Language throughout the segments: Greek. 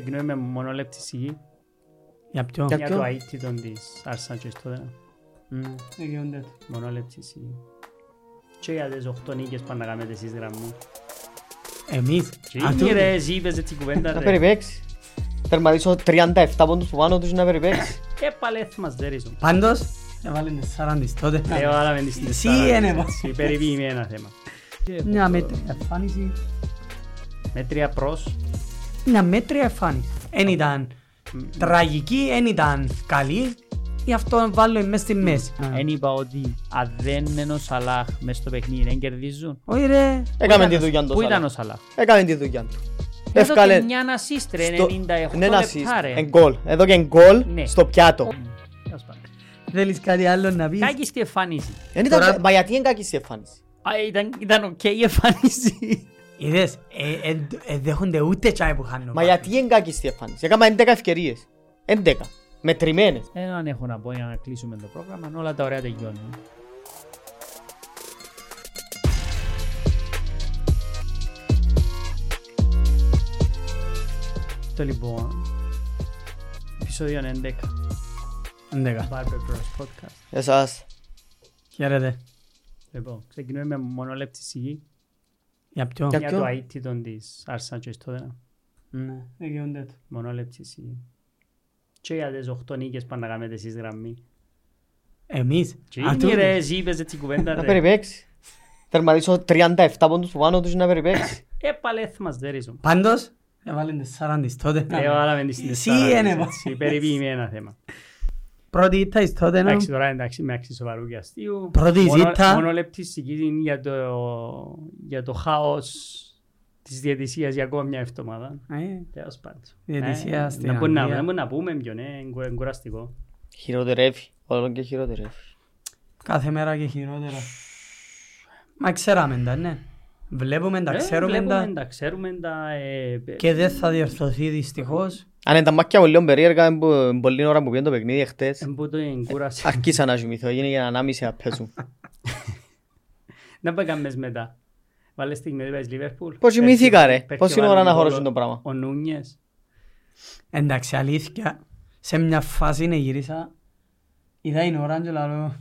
ξεκινούμε με μονόλεπτη σιγή Για ποιο; Για για ποιο; το αίτητο της Arsenal και στο Τότεναμ. Μμ, Δεν γίνονται. Μονόλεπτη σιγή. Και για τις 8 νίκες πάνε να κάνετε εσείς γραμμή. Εμείς; Και Α, είναι τούτο. ρε, εσύ είπες έτσι κουβέντα Να ρε. περιπέξεις. Τερματίσω 37 πόντους που πάνω τους να περιπέξεις. Ε, πάλι έτσι μας δέρισον. Πάντως, έβαλε τεσσάραν της τότε. Ε, βάλαμε τις στην Εσύ τεσσάρα. είναι, Εσύ, Περιποιημένα θέμα. Μια μέτρια εμφάνιση. Μέτρια προς. Μια μέτρια εμφάνιση. Εν ήταν τραγική, εν ήταν καλή. Γι' αυτό βάλω μες στη μέση. Εν είπα ότι αν δεν είναι ο Σαλάχ μες στο παιχνίδι δεν κερδίζουν. Όχι ρε. Έκαμε τη δουλειά του. Πού Σαλάχ. ήταν ο Σαλάχ; Έκαμε τη δουλειά του. Έδωκε Εύκαλε μια assist ρε, στο- 98 Ναι, ένα λεπτά assist. ρε. Εν γκολ. Εδώ και γκολ Ναι. στο πιάτο. Τέλος πάντων. Θέλεις κάτι άλλο να πεις; Κάκης στη εμφάνιση. Εν ήταν- Τώρα- Μα γιατί είναι κακή στη εμφάνιση. Α, ήταν, ήταν οκ η εμφάνιση. Είδες, ε, ε, ε, δέχονται ούτε τσάι που χάνουν. Μα γιατί είναι κακή στη εμφάνιση. Έκαμε 11 ευκαιρίες. 11. Μετρημένες. Έναν έχω να πω για να κλείσουμε το πρόγραμμα, όλα τα ωραία τελειώνουν. Το λοιπόν, επεισόδιο 11, 11. Barber Bros Podcast. Εσάς. Χαίρετε. Λοιπόν, ξεκινούμε με μονόλεπτη σιγή Για ποιο; Για για ποιο; το αίτητο της Arsenal και στο Tottenham. Ναι, δεν γίνονται. Μονόλεπτη σιγή. Και για τις 8 νίκες πάνε να κάνετε εσείς γραμμή. Εμείς; Και Α, είναι τούτο. ρε, εσύ είπες έτσι κουβέντα Να ρε. περιπέξεις. Τερματίσω 37 πόντους που πάνω τους να περιπέξεις. Ε, πάλι έτσι μας δέρισον. Πάντως, έβαλε τεσσάραν της τότε. Ε, βάλαμε τις στην Εσύ τεσσάρα, είναι, έτσι, μα. έτσι, Περιποιημένα θέμα. Πρώτη ήττα εις τότε να... Εντάξει, τώρα εντάξει, με άξι σοβαρού και αστείου. Πρώτη Μόνο- ζήτα. Μονόλεπτη συγκίνηση για το, για το χάος της διαιτησίας για ακόμα μια εβδομάδα. Ε, Τέλος πάντων. Διαιτησία Ε, στην να μπορούμε να- Αγγλία. να μπορούμε να πούμε ποιον, ε, εγκου- εγκουραστικό. Χειροτερεύει. Όλο και χειροτερεύει. Κάθε μέρα και χειρότερα. Μα ξέραμε τα, ναι. Βλέπουμε τα, Ε, ξέρουμε βλέπουμε τα τα, ξέρουμε τα. ε, ε, και δεν θα διορθωθεί δυστυχώς. Αν είναι τα μάτια μου λίγο περίεργα, είναι που- πολλή ώρα που πήγαινε το παιχνίδι χτες. Εμπού το εγκούραση. Αρχίσα να κοιμηθώ, έγινε για ανάμιση να πέσουν. Να πάει κάνεις μετά. Βάλες στιγμή ότι παίζεις Λίβερπουλ. Πώς κοιμήθηκα, ρε; Πέρσι Πώς είναι βάλε ώρα να γκολ χωρώσουν ο- το πράγμα; Ο Νούνιες. Εντάξει, αλήθεια. Σε μια φάση να γυρίσα, είδα την ώρα και λέω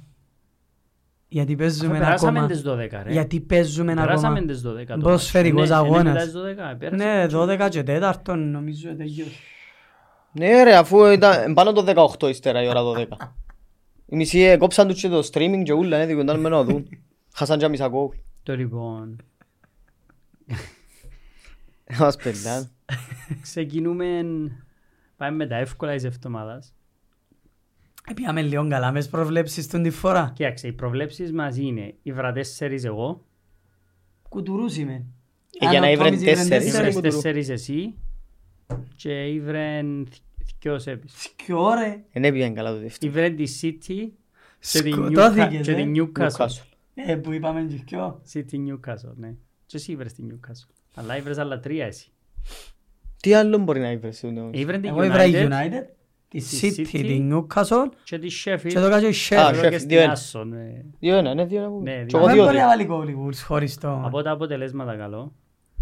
γιατί παίζουμε Περάσαμε ακόμα. τις 12 ρε. Γιατί παίζουμε Περάσαμε ακόμα. τις 12. το Ποδοσφαιρικός μάτς. Ναι, ναι, αγώνας. μετά τις 12, πέρασε. Ναι, 12 και 4 νομίζω τελειώσει. Ναι ρε, αφού ήταν πάνω το 18 ύστερα η ώρα 12. Οι μισοί ε, κόψαν τους και το streaming και ούλα, ναι, δικοντάνε με να δουν. Χάσαν και μισά κόβ. Το λοιπόν, Μας πελάνε. ξεκινούμε, πάμε με τα εύκολα της εβδομάδας. Πήγαμε λίγο καλά μες προβλέψεις τον τη φορά. Κοίταξε, οι προβλέψεις μας είναι οι βραδέσσερις εγώ, Κουτουρούς είμαι. Ε, για να ήβρεν τέσσερις. οι Τέσσερις. βρες τέσσερις εσύ και οι βρεν δυο σέπεις. Ποιο ρε. Δεν έπιαν καλά το Οι δεύτερο. βρεν τη City και την Σκοτώθηκες, Newca- και δε. την Newcastle. Newcastle. Ε, που είπαμε και ποιο. City Newcastle, ναι. Και εσύ βρες την Newcastle. Αλλά οι βρες άλλα τρία εσύ. Τι άλλο μπορεί να ήβρες. Οι βρεν την Εγώ ήβρα η United United, τη τη City, City τη Newcastle και τη και Sheffield. το κάτω η Α, Sheffield. Εδώ Sheffield, και στην δύο ένα. Άσον, ε. Δύο ένα, ναι, δύο ένα. Ναι, Και δύο εγώ Δεν δύο μπορεί να δύο. βάλει κόλλη Wolves χωρίς το... Από τα αποτελέσματα καλό.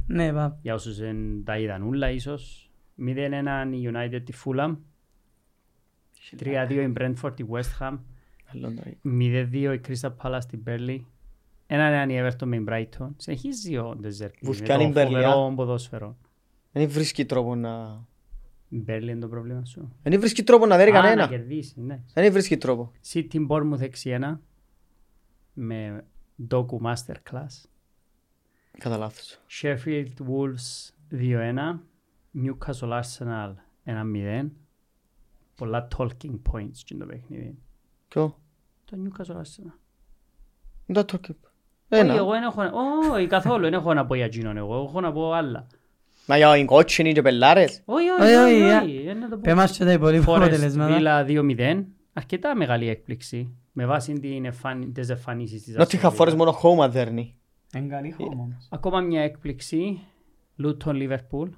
Ναι, πά. Για όσους δεν τα είδαν ούλα ίσως. 0-1 η United τη Fulham. 3-2 η Brentford τη West Ham. Άλλο το- 0-2 η Crystal Palace την Burnley. 1-1 η Everton με την Brighton. Συνεχίζει ο Ντεζέρπι. Βουσκιάνει με η το Burnley, φοβερό ποδόσφαιρο. Δεν βρίσκει τρόπο να... Η Burnley είναι το πρόβλημα σου. Δεν βρίσκει τρόπο να δέρει Α, να κανένα. κερδίσει, ναι. Δεν βρίσκει τρόπο. City Bournemouth 6-1 με Doku Masterclass. Κατά λάθος. Sheffield Wolves 2-1. Newcastle Arsenal 1-0. Πολλά talking points στην το παιχνίδι. Ποιο; Το Newcastle Arsenal. Δεν το κύπ. Όχι, Ένα. εγώ δεν έχω... Όχι, καθόλου δεν έχω να πω για εκείνον εγώ. Έχω να πω άλλα. Μα για οι κότσινοι και πελάρες. Όχι, Όχι, όχι, όχι, όχι. για- όχι, δεν να το πω. Πες μας και τα υπόλοιπα Forest αποτελέσματα. Villa 2-0. Αρκετά μεγάλη έκπληξη. Με βάση την εμφάνι- τις εμφανίσεις της Νότιχα Aston Villa. φορές μόνο home αδέρνει. Εν καλή χώμα όμως. Ακόμα μια έκπληξη. Luton Liverpool.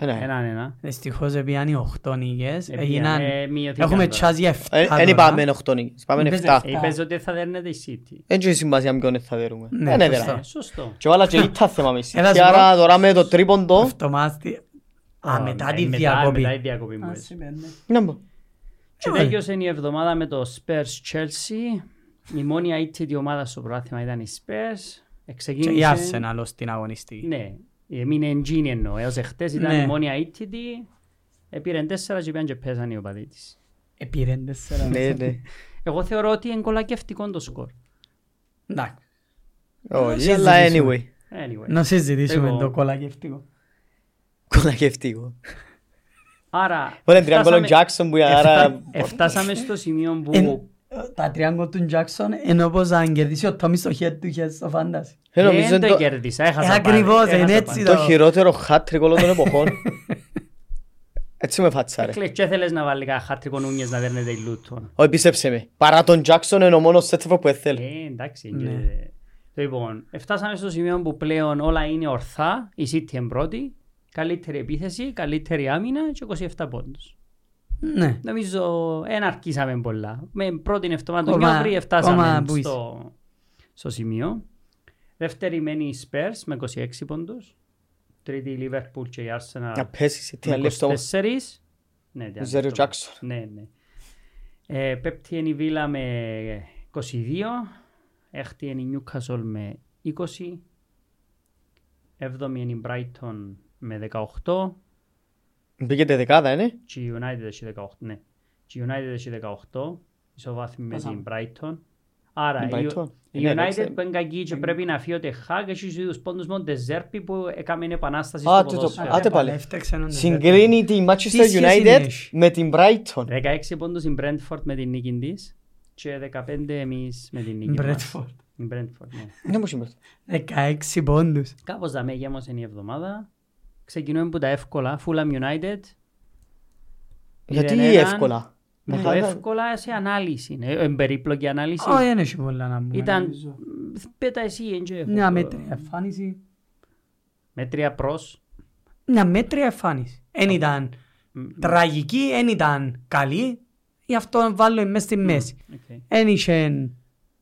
Ναι. Έναν ένα. Δυστυχώς επίαν οι οχτώ νίκες. Επίαν, Έγιναν... ε, μειωθήκαν Έχουμε τώρα. τσάζει Ε, εφτά Δεν τώρα. είπαμε 8 νίκες. Πάμε Είπες 7. εφτά. Είπες ότι θα δέρνεται η City. Δεν έχει σημασία με ποιον θα δέρουμε. Ναι, Δεν σωστό. έδερα. Ε, Σωστό. Και βάλα και λίτα θέμα με Έλα, Και σου πω. άρα τώρα με το τρίποντο Αυτό μάστι. Α, Ε, μετά ε, τη μετά- διακοπή. Μετά τη διακοπή μου. Α, έτσι. σημαίνει. Να μπω. Και Ε, τέλειωσε η εβδομάδα με το Spurs Chelsea. Η μόνη αίτητη ομάδα στο πρωτάθλημα ήταν η Spurs. Και Ξεκίνησε... η Arsenal ως την αγωνιστική. Ναι, έμεινε εντζίνη εννοώ. Έως εχθές ήταν Ναι. η μόνη αίτητη. Επήραν τέσσερα και πήγαν και πέσαν οι οπαδοί της. Επήρεν τέσσερα. Ναι, ναι. Εγώ θεωρώ ότι είναι κολακευτικό το σκορ. Εντάξει. Όχι, Να αλλά συζητήσουμε. anyway. Anyway. Να συζητήσουμε Εγώ- το κολακευτικό. Κολακευτικό. Άρα, Ωραία, τριάνγκολο φτάσαμε- Jackson που άρα... εφτά- φτάσαμε στο σημείο που... Εν- Τα τριάγκο του Jackson είναι όπως αν κερδίσει ο Τόμι στο head to head στο fantasy. Ε, νομίζω Δεν είναι το το- κέρδισα, έχασα Ε, πάλι, ακριβώς, έχασα είναι πάλι. έτσι. το χειρότερο hat-trick όλων των εποχών. Έτσι με φάτσαρε. Έκλαις και θέλεις να βάλει κανένα χάτρικο νούνιες να δέρνετε η Λούτον. Όχι, πίστεψε με. Παρά τον Jackson είναι ο μόνος σέτσεφο που έθελε. Ε, εντάξει. Ναι. και- Λοιπόν, φτάσαμε στο σημείο που πλέον όλα είναι ορθά. Η City είναι πρώτη. Καλύτερη επίθεση, καλύτερη άμυνα και 27 πόντους. Ναι. Νομίζω δεν αρκίσαμε πολλά. Με πρώτη εβδομάδα του Κόμμα- Νιόβρη φτάσαμε κόμμα που στο, στο σημείο. Δεύτερη μένει η Spurs με 26 πόντους. Τρίτη η Liverpool και η Arsenal Να πέσει, τι με άλλη αυτό. 24. Ναι, τι Ζέριο άλλο. Jackson. Ναι, ναι. Ε, πέπτη είναι η Βίλα με 22. Έκτη είναι η Newcastle με 20. Έβδομη είναι η Brighton με 18. Μπήκετε δεκάδα, είναι. Και η United έχει 18. Ναι. Και η United έχει 18. Ισοβάθμι με Πόσα; την Brighton. Άρα Η η, Brighton. η Ναι, United εντάξει. που είναι κακή και πρέπει να φύγει ο Τεχά και έχει τους πόντους μόνο Τεζέρπι που έκαμε επανάσταση Α, στο το- το- ποδόσφαιρο. Άτε πάλι. Έφταξε έναν Συγκρίνει τη Manchester σχέση United έχει; με την Brighton. 16 πόντους η Brentford με την νίκη της και 15 εμείς με την νίκη μας. Bradford. Η Brentford, ναι. Ναι, μου σήμερα. 16 πόντους. Κάπως δαμέ γέμωσε η εβδομάδα. Ξεκινούμε από τα εύκολα. Fulham United. Γιατί 0-1. εύκολα; Με το Μεγάλα- εύκολα σε ανάλυση. Ε, ε, περίπλοκη ανάλυση. Όχι, δεν έχει πολλά να πούμε. Ήταν... νομίζω. Πέτα εσύ, εν και έχω. Μια μέτρια εμφάνιση. Μέτρια προς. Μια μέτρια εμφάνιση. Εν ήταν Μ, τραγική, εν ήταν καλή. Γι' αυτό βάλω μες στη μέση. οκ. Εν είχε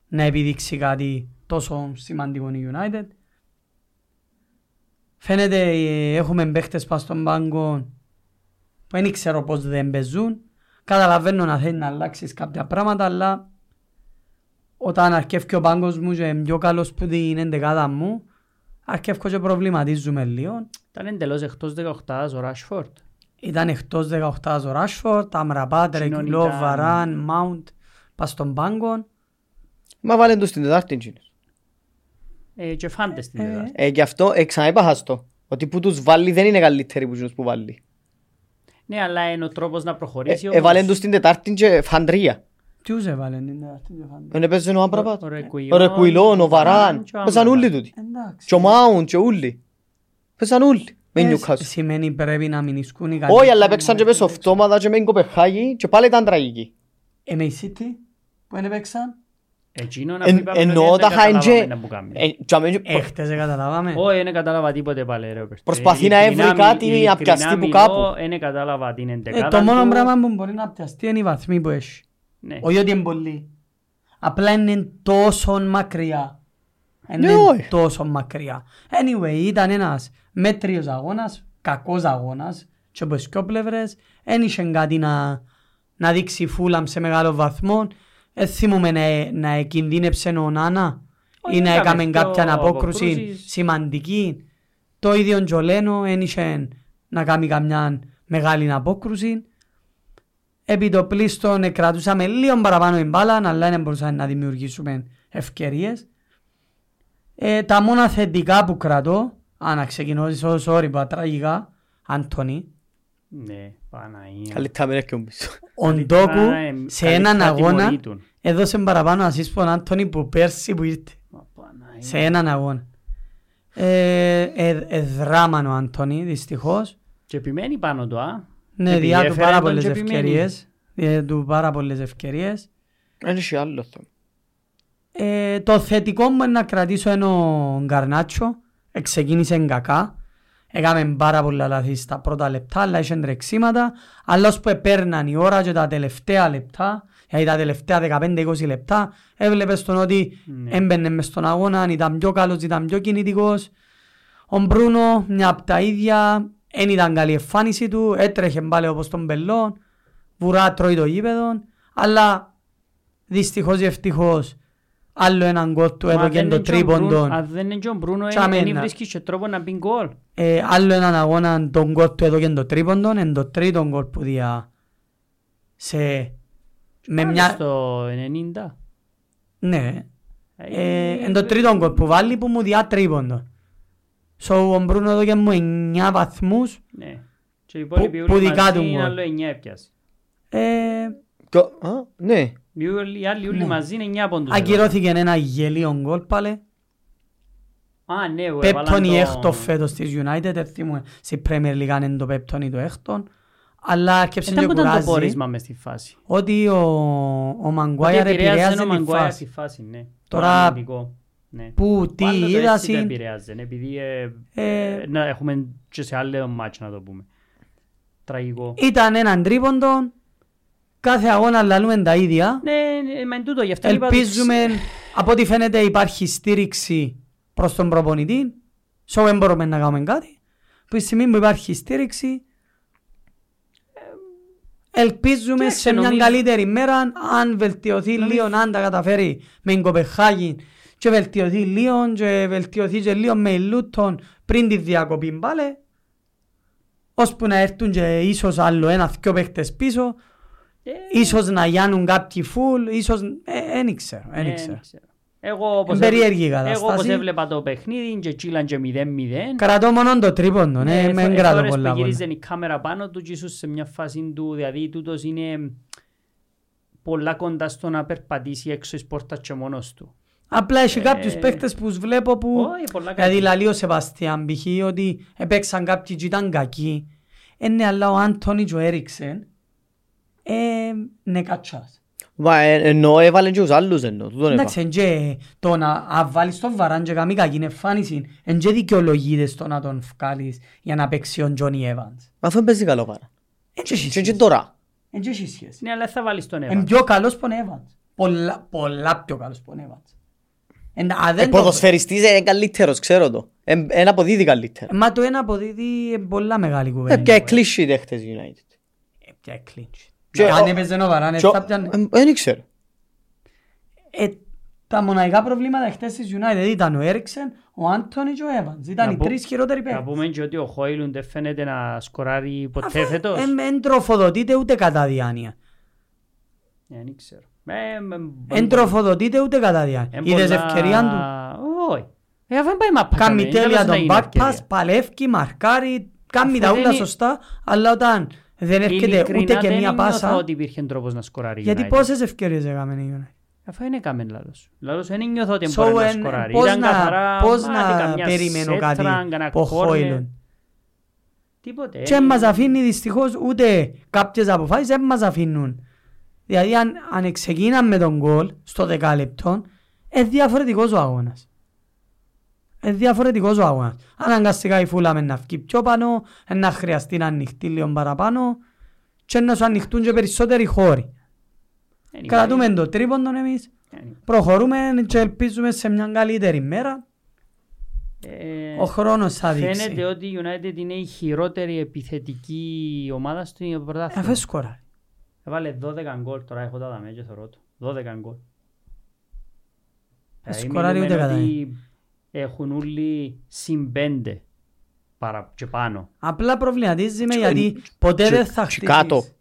να επιδείξει κάτι τόσο σημαντικό η United. Φαίνεται ε, έχουμε παίχτες πας στον πάγκο που δεν ξέρω πώς δεν παίζουν. Καταλαβαίνω να θέλει να αλλάξεις κάποια πράγματα, αλλά όταν αρκεύει ο πάγκος μου και είμαι πιο καλός που την εντεκάδα μου, αρκεύω και προβληματίζουμε λίγο. Ήταν εντελώς εκτός 18 ο Rashford. Ήταν εκτός 18 ο Ράσφορτ, Αμραπάτ, Εκείνον Ρεγκιλόν, ήταν- Βαράν, Μάουντ, πας στον πάγκο. Μα βάλε τους στην Τετάρτη εκείνος. Ε, και φάαν τες την Ε, Τετάρτη. Ε, γι' αυτό ε, ξαναείπα σας το. Ότι που τους βάλει δεν είναι καλύτεροι που εκείνους που βάλει. Ναι, αλλά είναι ο τρόπος να προχωρήσει. Ε, όμως. Έβαλε τους στην Τετάρτη και φάαν τρία. Ποιους έβαλε την Τετάρτη και φάνηκε. Δεν έπαιζε ο Άμραμπατ. Ο Ο Ρεκουιλόν, Ρεκουιλόν, ο Βαράν. και ο Παίζαν Άμραμπατ. όλοι τούτοι. Εντάξει. Και ο Μάουντ και όλοι. Παίζαν όλοι. Με Ε, Newcastle. Σημαίνει πρέπει να μην ισκούν οι Όχι, αλλά παίξαν και με σοφτώματα και με Κοπεχάγη και πάλι ήταν τραγικοί. Ε, με η City που δεν παίξαν. Εννοώ ότι τα δεν καταλάβαμε χάιντζε- να που κάνει. Ε, και αμέ- Έχτες δεν καταλάβαμε. Όχι, δεν κατάλαβα τίποτε πάλι ρε Ρόπερτ. Προσπαθεί Ε, να ειλικρινά έβρει μι- κάτι, να ειλικρινά πιαστεί που μιλώ, κάπου. Δεν κατάλαβα την Ε, εντεκάδα το μόνο του. πράγμα που μπορεί να πιαστεί είναι οι βαθμοί που έχει. Ναι. Όχι ότι είναι πολλοί. Απλά είναι τόσο μακριά. Ναι, Είναι όχι. τόσο μακριά. Anyway, ήταν ένας μέτριος αγώνας, κακός αγώνας και από τις δυο πλευρές. Εν είχε κάτι να, να δείξει φούλαμ σε μεγάλο βαθμό. Δεν θυμούμε να, να κινδύνεψε ο Νάνα Όχι, ή να έκαμε έκαμε δυο κάποια απόκρουση αποκρούσεις. σημαντική. Το ίδιο και ο Λένο δεν είχε να κάνει καμιά μεγάλη απόκρουση. Επί το πλήστον κρατούσαμε λίγο παραπάνω η μπάλα, αλλά δεν μπορούσαμε να δημιουργήσουμε ευκαιρίες. Ε, τα μόνα θετικά που κρατώ, αν να ξεκινήσω, sorry, πα τραγικά, Αντώνη, Ναι, Παναγία. Καλύτερα μην έρχομαι πίσω. ο Καλύτερα, Ντόκου ε, σε καλύτερα έναν αγώνα τιμωρείτουν. έδωσε παραπάνω ασύς που ο Αντώνη που πέρσι που ήρθε. Μα Παναγία. Σε έναν αγώνα. Ε, ε, ε, δράμαν ο Αντώνη, δυστυχώς. Και επιμένει πάνω του, α. Ναι, Επειδή διά του έφερε πάρα τον πολλές και επιμένει. ευκαιρίες. Διά του πάρα πολλές ευκαιρίες. Δεν έχει άλλο θέμα. Ε, το θετικό μου είναι να κρατήσω είναι ο Γκαρνάτσο. Εξεκίνησε κακά. Έκαμε πάρα πολλά λάθη στα πρώτα λεπτά, αλλά είχε τρεξίματα. Αλλά ώσπου επέρναν η ώρα και τα τελευταία λεπτά, δηλαδή τα τελευταία 15-20 λεπτά, έβλεπες τον ότι Ναι. έμπαινε μες στον αγώνα, ήταν πιο καλός, ήταν πιο κινητικός. Ο Μπρούνο, μια από τα ίδια, Εν ήταν καλή εμφάνιση του, έτρεχε πάλι όπως τον Μπελόν, βουρά τρώει το γήπεδο, αλλά δυστυχώς ή ευτυχώς άλλο έναν γκολ του Μα έδωκε δεν το είναι και ο Μπρούνο- τρίποντο. Αν δεν είναι και ο Μπρούνο, Τσα δεν μένα. βρίσκεις και τρόπο να μπει γκολ. Ε, άλλο έναν αγώνα τον γκολ του έδωκε το τρίποντο, εν το τρίτο γκολ που διά σε... Με Πάλι μια... Στο 90. Ναι, ε, εν το τρίτο γκολ που βάλει που μου διά τρίποντο. So, ο Μπρούνο έδωκε μου 9 βαθμούς. Ναι. Και οι υπόλοιποι που όλοι δικά μαζί του είναι γκολ. άλλο 9 έπιασε. Ε, Το- α, Ναι. Οι όλοι- οι άλλοι όλοι Ναι. μαζί είναι 9 πόντους. ακυρώθηκε ένα γελίο γκολ πάλι. Α, ναι, εγώ Πέπτον έβαλαν ή το- έκτο φέτος της United, δεν θυμούμαι στη Premier League αν είναι το πέπτον ή το έκτον. Αλλά έρχεψε Ήταν και που ήταν το κουράζει πόρισμα μες στη φάση. ότι ο, ο Ότι Μαγκουάιρ επηρέαζε επηρέαζε ο τη Μαγκουάιρ φάση. στη φάση, ναι. Τώρα, Το αμυντικό. Ναι. Που τι Πάλι το είδα έτσι το συν, επηρέαζε, επειδή ε, Ε, ε, να έχουμε και σε άλλο μάτς να το πούμε. Τραγικό. ήταν έναν τρίποντο, κάθε αγώνα λαλούμε τα ίδια. Ναι, ναι, μα είναι τούτο, γι' αυτό είπα... Ελπίζουμε, από ό,τι φαίνεται υπάρχει στήριξη προς τον προπονητή, so δεν μπορούμε να κάνουμε κάτι. Που τη στιγμή που υπάρχει στήριξη, ελπίζουμε Κοίταξε, σε μια νομίζω- καλύτερη μέρα, αν βελτιωθεί Νομίζω- λίγο, αν τα καταφέρει με την Κοπεχάγη και βελτιωθεί λίγο και βελτιωθεί και λίγο με η Λούτον πριν τη διακοπή πάλι, ώσπου να έρθουν και ίσως άλλο ένας δυο παίχτες πίσω, Ε, Ίσως να γιάνουν κάποιοι φουλ, ίσως... Ε, δεν ξέρω, ε, δεν ξέρω. ξέρω. Εγώ όπως, Είναι περίεργη η έβλε- εγώ όπως κατάσταση. έβλεπα το παιχνίδι και τσίλαν και 0-0. Κρατώ μόνο το τρίποντο, ναι, με ε, κρατώ φορές πολλά που πολλά. γύριζε η κάμερα πάνω του και ίσως σε μια φάση του, δηλαδή τούτος είναι πολλά κοντά στο να περπατήσει έξω εις πόρτας και μόνος του. Απλά έχει Ε, κάποιους παίχτες που τους βλέπω που... Όχι, πολλά Δηλαδή καλή. λαλεί ο Σεβαστιάν π.χ. ότι έπαιξαν κάποιοι και ήταν κακοί. Ε, ναι, αλλά ο Άντωνι και ο Έριξεν ε, ναι κατσάς. Μα, ε, Εννοώ έβαλε και τους άλλους εννοώ. τούτον είπα. Εντάξει, εν και το να α, βάλεις τον Βαράν και κάνει κακή εμφάνιση, εν και δικαιολογείται στο να τον βγάλεις για να παίξει ο Τζόνι Εύανς. Μα αφού παίζει καλό παρά. Εν και έχει Και και σχέση. τώρα. Εν και έχει σχέση. Ναι, αλλά θα βάλεις τον Είναι Εύαν. πιο καλός που ο Evans. Πολλά, πολλά πιο καλός που ο Evans. Εν, α, Ε, δεν το... ποδοσφαιριστής είναι καλύτερος, ξέρω το. Ε, Ένα αποδίδει καλύτερα. Μα το ένα αποδίδει ε, πολλά μεγάλη Ε, κουβέντα. πια κλείσει δέχτες United. Ε, πια κλίντσι. Και Αν ο- έπαιζε ο Βαράν, Και ο- θα πιάνε... ε, Δεν ξέρω. Ε, τα μοναδικά προβλήματα χτες της United ήταν ο Έριξεν, ο Άντωνι και ο Evans. Ήταν Να οι πω- τρεις χειρότεροι Να παίκτες. πούμε και ότι ο Χόιλουν δεν φαίνεται να σκοράρει ποτέ Αφού φέτος. εν- εν τροφοδοτείται ούτε κατά διάνοια. Ε, Δεν ξέρω. Ε, με- Εν τροφοδοτείται ούτε κατά διάνοια. εν Είδες πολλά- ευκαιρία του; Όχι. Ε, αφού δεν πάει μάπα. Κάνει κάμε, τέλεια τέλος να τον γίνει back pass, ευκαιρία. παλεύει, μαρκάρει, κάνει Αφού τα δεν όλα είναι- σωστά, αλλά όταν δεν έρχεται Ειλικρινά ούτε και δεν μία νιώθω πάσα, ότι υπήρχε τρόπος να σκοράρει η γιατί United. πόσες ευκαιρίες έκαμε η United; Αφού δεν έκαμε λάθος. Λάθος δεν νιώθω ότι So, μπορεί να εν- σκοράρει. πώς Ήταν να- καθαρά, Πώς μάτι, να καμιά περιμένω κάτι σέτρα, κανένα από κόρνερ. Χόιλουν. Τίποτε. Και ε, μας αφήνει δυστυχώς ούτε κάποιες αποφάσεις δεν μας αφήνουν. Δηλαδή αν, αν ξεκίναμε με τον γκολ στο δεκάλεπτο, είναι διαφορετικός ο αγώνας. Είναι διαφορετικός ο αγώνας. Αναγκαστικά η φούλα με να βγει πιο πάνω, ε, να χρειαστεί να ανοιχτεί λίγο παραπάνω και να σου ανοιχτούν και περισσότεροι χώροι. anyway, Κρατούμε το τρίποντον εμείς, anyway. προχωρούμε και ελπίζουμε σε μια καλύτερη μέρα. Ε, Ο χρόνος θα Φαίνεται δείξει. ότι η United είναι η χειρότερη επιθετική ομάδα στο Ε, πρωτάθλημα. Αφού σκοράρει. Έβαλε 12 γκολ, τώρα έχω τα δαμέ και θωρώ το. 12 γκολ. Ε, Δηλαδή σκοράρει μιλούμε ούτε κατά ότι Έχουν όλοι συν πέντε παρα... και πάνω. Απλά προβληματίζεις με Και- γιατί ποτέ και- δεν θα και κάτω. χτίσεις.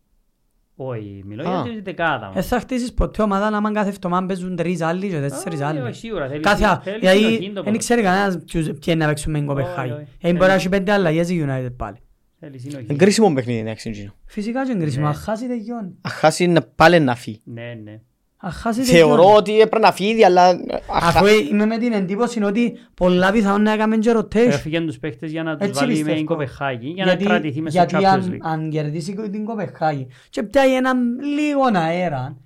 Όχι, μιλώ Α. για τη δεκάδα. Δεν θα χτίσεις ποτέ ομάδα να μαν κάθε εβδομάδα παίζουν τρεις άλλοι και τέσσερις Όχι, άλλοι. όχι, σίγουρα. Θέλει- Κάθε, θέλεις δηλαδή συνοχή το δεν ποδόσφαιρο. ξέρει κανένας ποιους- ποιοι είναι να παίξουν με την Κοπεχάγη. Όχι, όχι. Ε, μπορεί να έχει πέντε αλλαγές η United πάλι. Θέλεις συνοχή. Είναι κρίσιμο παιχνίδι να έξι Φυσικά και είναι κρίσιμο. Ναι. Αν χάσει τελειώνει. Αν χάσει να πάλι να φύγει. Ναι, ναι. Αν χάσει Θεωρώ τελειώνει. ότι έπρεπε να φύγει, αλλά... αν Αφού χα- είμαι με την εντύπωση ότι πολλά πιθανόν να έκαμε και rotation. Έφυγε τους παίχτες για να τους Έτσι βάλει με την πιστεύω. Κοπεχάγη για να Γιατί- κρατηθεί μέσα στο γιατί Champions αν, League. αν κερδίσει την Κοπεχάγη και πιάει ένα λίγο αέρα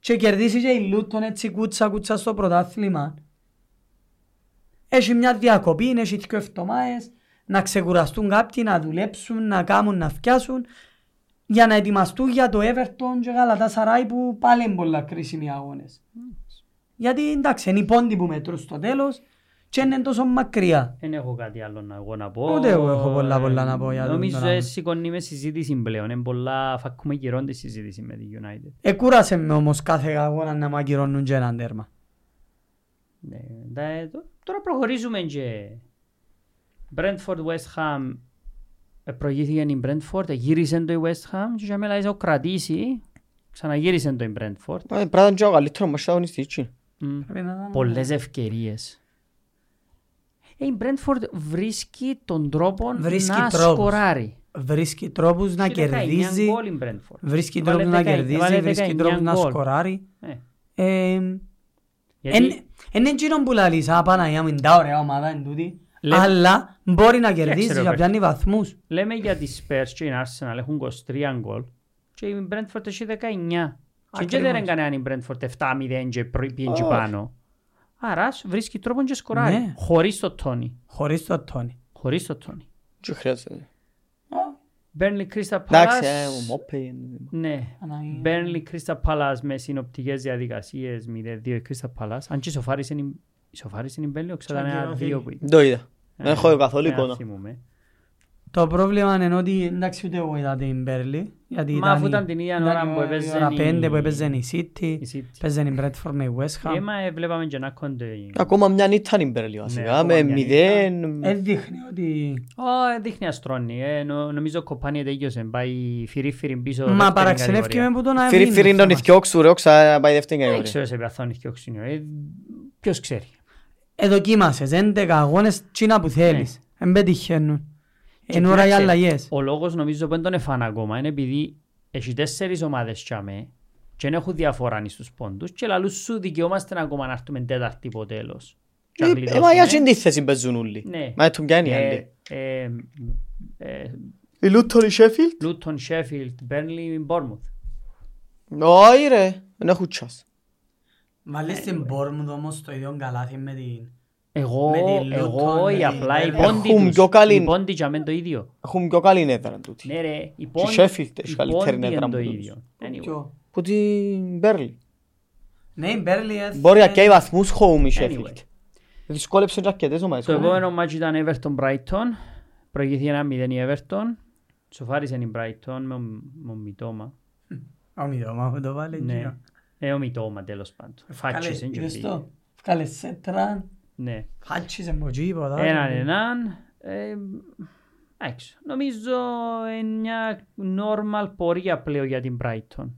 και κερδίσει και η Λούτον έτσι κούτσα κούτσα στο πρωτάθλημα έχει μια διακοπή, έχει δύο εβδομάδες να ξεκουραστούν κάποιοι, να δουλέψουν, να κάνουν, να φτιάσουν για να ετοιμαστούν για το Everton και Γαλατάσαράι που πάλι είναι πολλά κρίσιμοι αγώνες. Γιατί εντάξει είναι οι πόντοι που μετρούν στο τέλος και είναι τόσο μακριά. Δεν έχω κάτι άλλο να, εγώ να πω. Ούτε εγώ έχω πολλά, πολλά να πω για τον- Νομίζω τον ε, άλλο. σηκώνει μες συζήτηση πλέον. Είναι πολλά φακούμε καιρόν τη συζήτηση με τη United. Εκούρασε με όμως κάθε αγώνα να μ' ακυρώνουν και έναν τέρμα. Ναι, τα- τω- Τώρα προχωρήσουμε και Brentford West Ham ε, προηγήθηκε η Brentford, ε, γύρισε το η West Ham και για μένα ο κρατήσει, ξαναγύρισε το η Brentford. Ε, Πρέπει να είναι και ο καλύτερος μας αγωνιστής. Μμ. Πρέπει να ήταν- Πολλές ευκαιρίες. Ε, η Brentford βρίσκει τον τρόπο Βρίσκει να τρόπους. σκοράρει. Βρίσκει τρόπους να Έχει 19 κερδίζει, γκολ η Brentford. βρίσκει Έβαλε τρόπους να 19 κερδίζει, έβαλε βρίσκει 19 τρόπους να γκολ. σκοράρει. Ε, Ε, γιατί Είναι εκείνο που λαλείς, α, Παναγιά μου, είναι τα ωραία ομάδα είναι τούτη. Λέμε- Αλλά μπορεί να κερδίσει ρε, και να Πέρκη. πιάνει βαθμούς. λέμε για τις Spurs και η Arsenal έχουν 23 γκολ και η Brentford έχει 19. Και και δεν Ακριβώς. έκανε αν η Brentford 7-0 και προ- πήγαινε και Όχι. πάνω. Άρα βρίσκει τρόπο και σκοράρει. Ναι. Χωρίς το Τόνι. Χωρίς το Τόνι. Χωρίς το Τόνι. Τι χρειάζεται. Burnley Crystal Εντάξει, Palace. ε, ο Μόπε είναι- Ναι. Αναγεί- Burnley Crystal Palace με συνοπτικές διαδικασίες 0-2 η Crystal Palace. Αν και ισοφάρισε η- ισοφάρισε η Burnley, ξέρω ήταν ένα Τσαγκυρώθηκε. δύο που ήταν. Το είδα. Δεν Ε, έχω καθόλου ε, εικόνα. θυμούμαι. Το πρόβλημα είναι ότι εντάξει ούτε εγώ είδα την Μπέρλι. Γιατί Μα αφού ήταν την ίδια ώρα που έπαιζε η ώρα η- πέντε που έπαιζε η City. Η City. Παίζε η Bradford με η West Ham. Ε, μα ε, βλέπαμε και να κόντε. Ακόμα μια νύχτα είναι η Μπέρλι Ναι, βασικά. ακόμα Με μια μηδέν. Έδειχνε ότι... Ω, δείχνει αστρώνει. Ε, νο- νομίζω κοπάνι τελειώσε. Πάει φυρί-φυρί πίσω. Μα δεύτερη παραξενεύκει κατηγορία. με που τον Φύρι φύρι είναι τον ηθιόξου ρε, όξα πάει δεύτερη Δεν κατηγορία. ξέρω σε ποια θα είναι και οξύνιο. Ε, Ποιος ξέρει. Εδοκίμασες 11 αγώνες τσίνα που θέλεις. Εν πετυχαίνουν. Και Εν ώρα οι κοίταξε, αλλαγές. Ο λόγος νομίζω που δεν τον έφανε ακόμα είναι επειδή έχει τέσσερις ομάδες τσάμε και δεν έχουν διαφορά στους πόντους και λαλούς σου δικαιόμαστε ακόμα να έρθουμε τέταρτη υπό τέλος. Και να Ε, ε, γλιτώσουμε. Μα για την τη θέση παίζουν όλοι. Ναι. Μα του πιάνει Ε, άλλη. ε, ε, Η Λούτον η Σέφιλτ. Luton, Sheffield, Burnley, Bournemouth. Όχι ρε, δεν έχουν τσάς. Βάλεις την Bournemouth όμως το ίδιο καλάθι με την... Εγώ, Με τη εγώ, Luton, ή με απλά την οι Burnley. πόντοι Έχουν τους. πιο καλή- Οι πόντοι για μένα το ίδιο. Έχουν πιο καλή έδρα τούτη. Ναι ρε, οι Και πόντοι, Sheffield έχει οι καλύτερη πόντοι έδρα είναι το από τους. ίδιο. Anyway. Ποιο; Που την Μπέρλι. Ναι, η Μπέρλι έθ- Μπορεί να καίει βαθμούς home η Anyway. Sheffield. Δυσκόλεψε και αρκετές ομάδες. Το επόμενο μάτσο ήταν Everton Brighton. Προηγήθηκε ένα 0 η Everton. Σοφάρισε η Brighton με ο- με ο Μιτόμα. Ο Μηδόμα που το βάλε Ναι. γύρω. Ε, ο Μιτόμα τέλος πάντων. Φάτσισε και Είδες πήγε. το. Βγάλε σέτρα. Ναι. Φάτσισε από τίποτα. Έναν έναν. Ε, Εντάξει. Νομίζω είναι μια normal πορεία πλέον για την Brighton.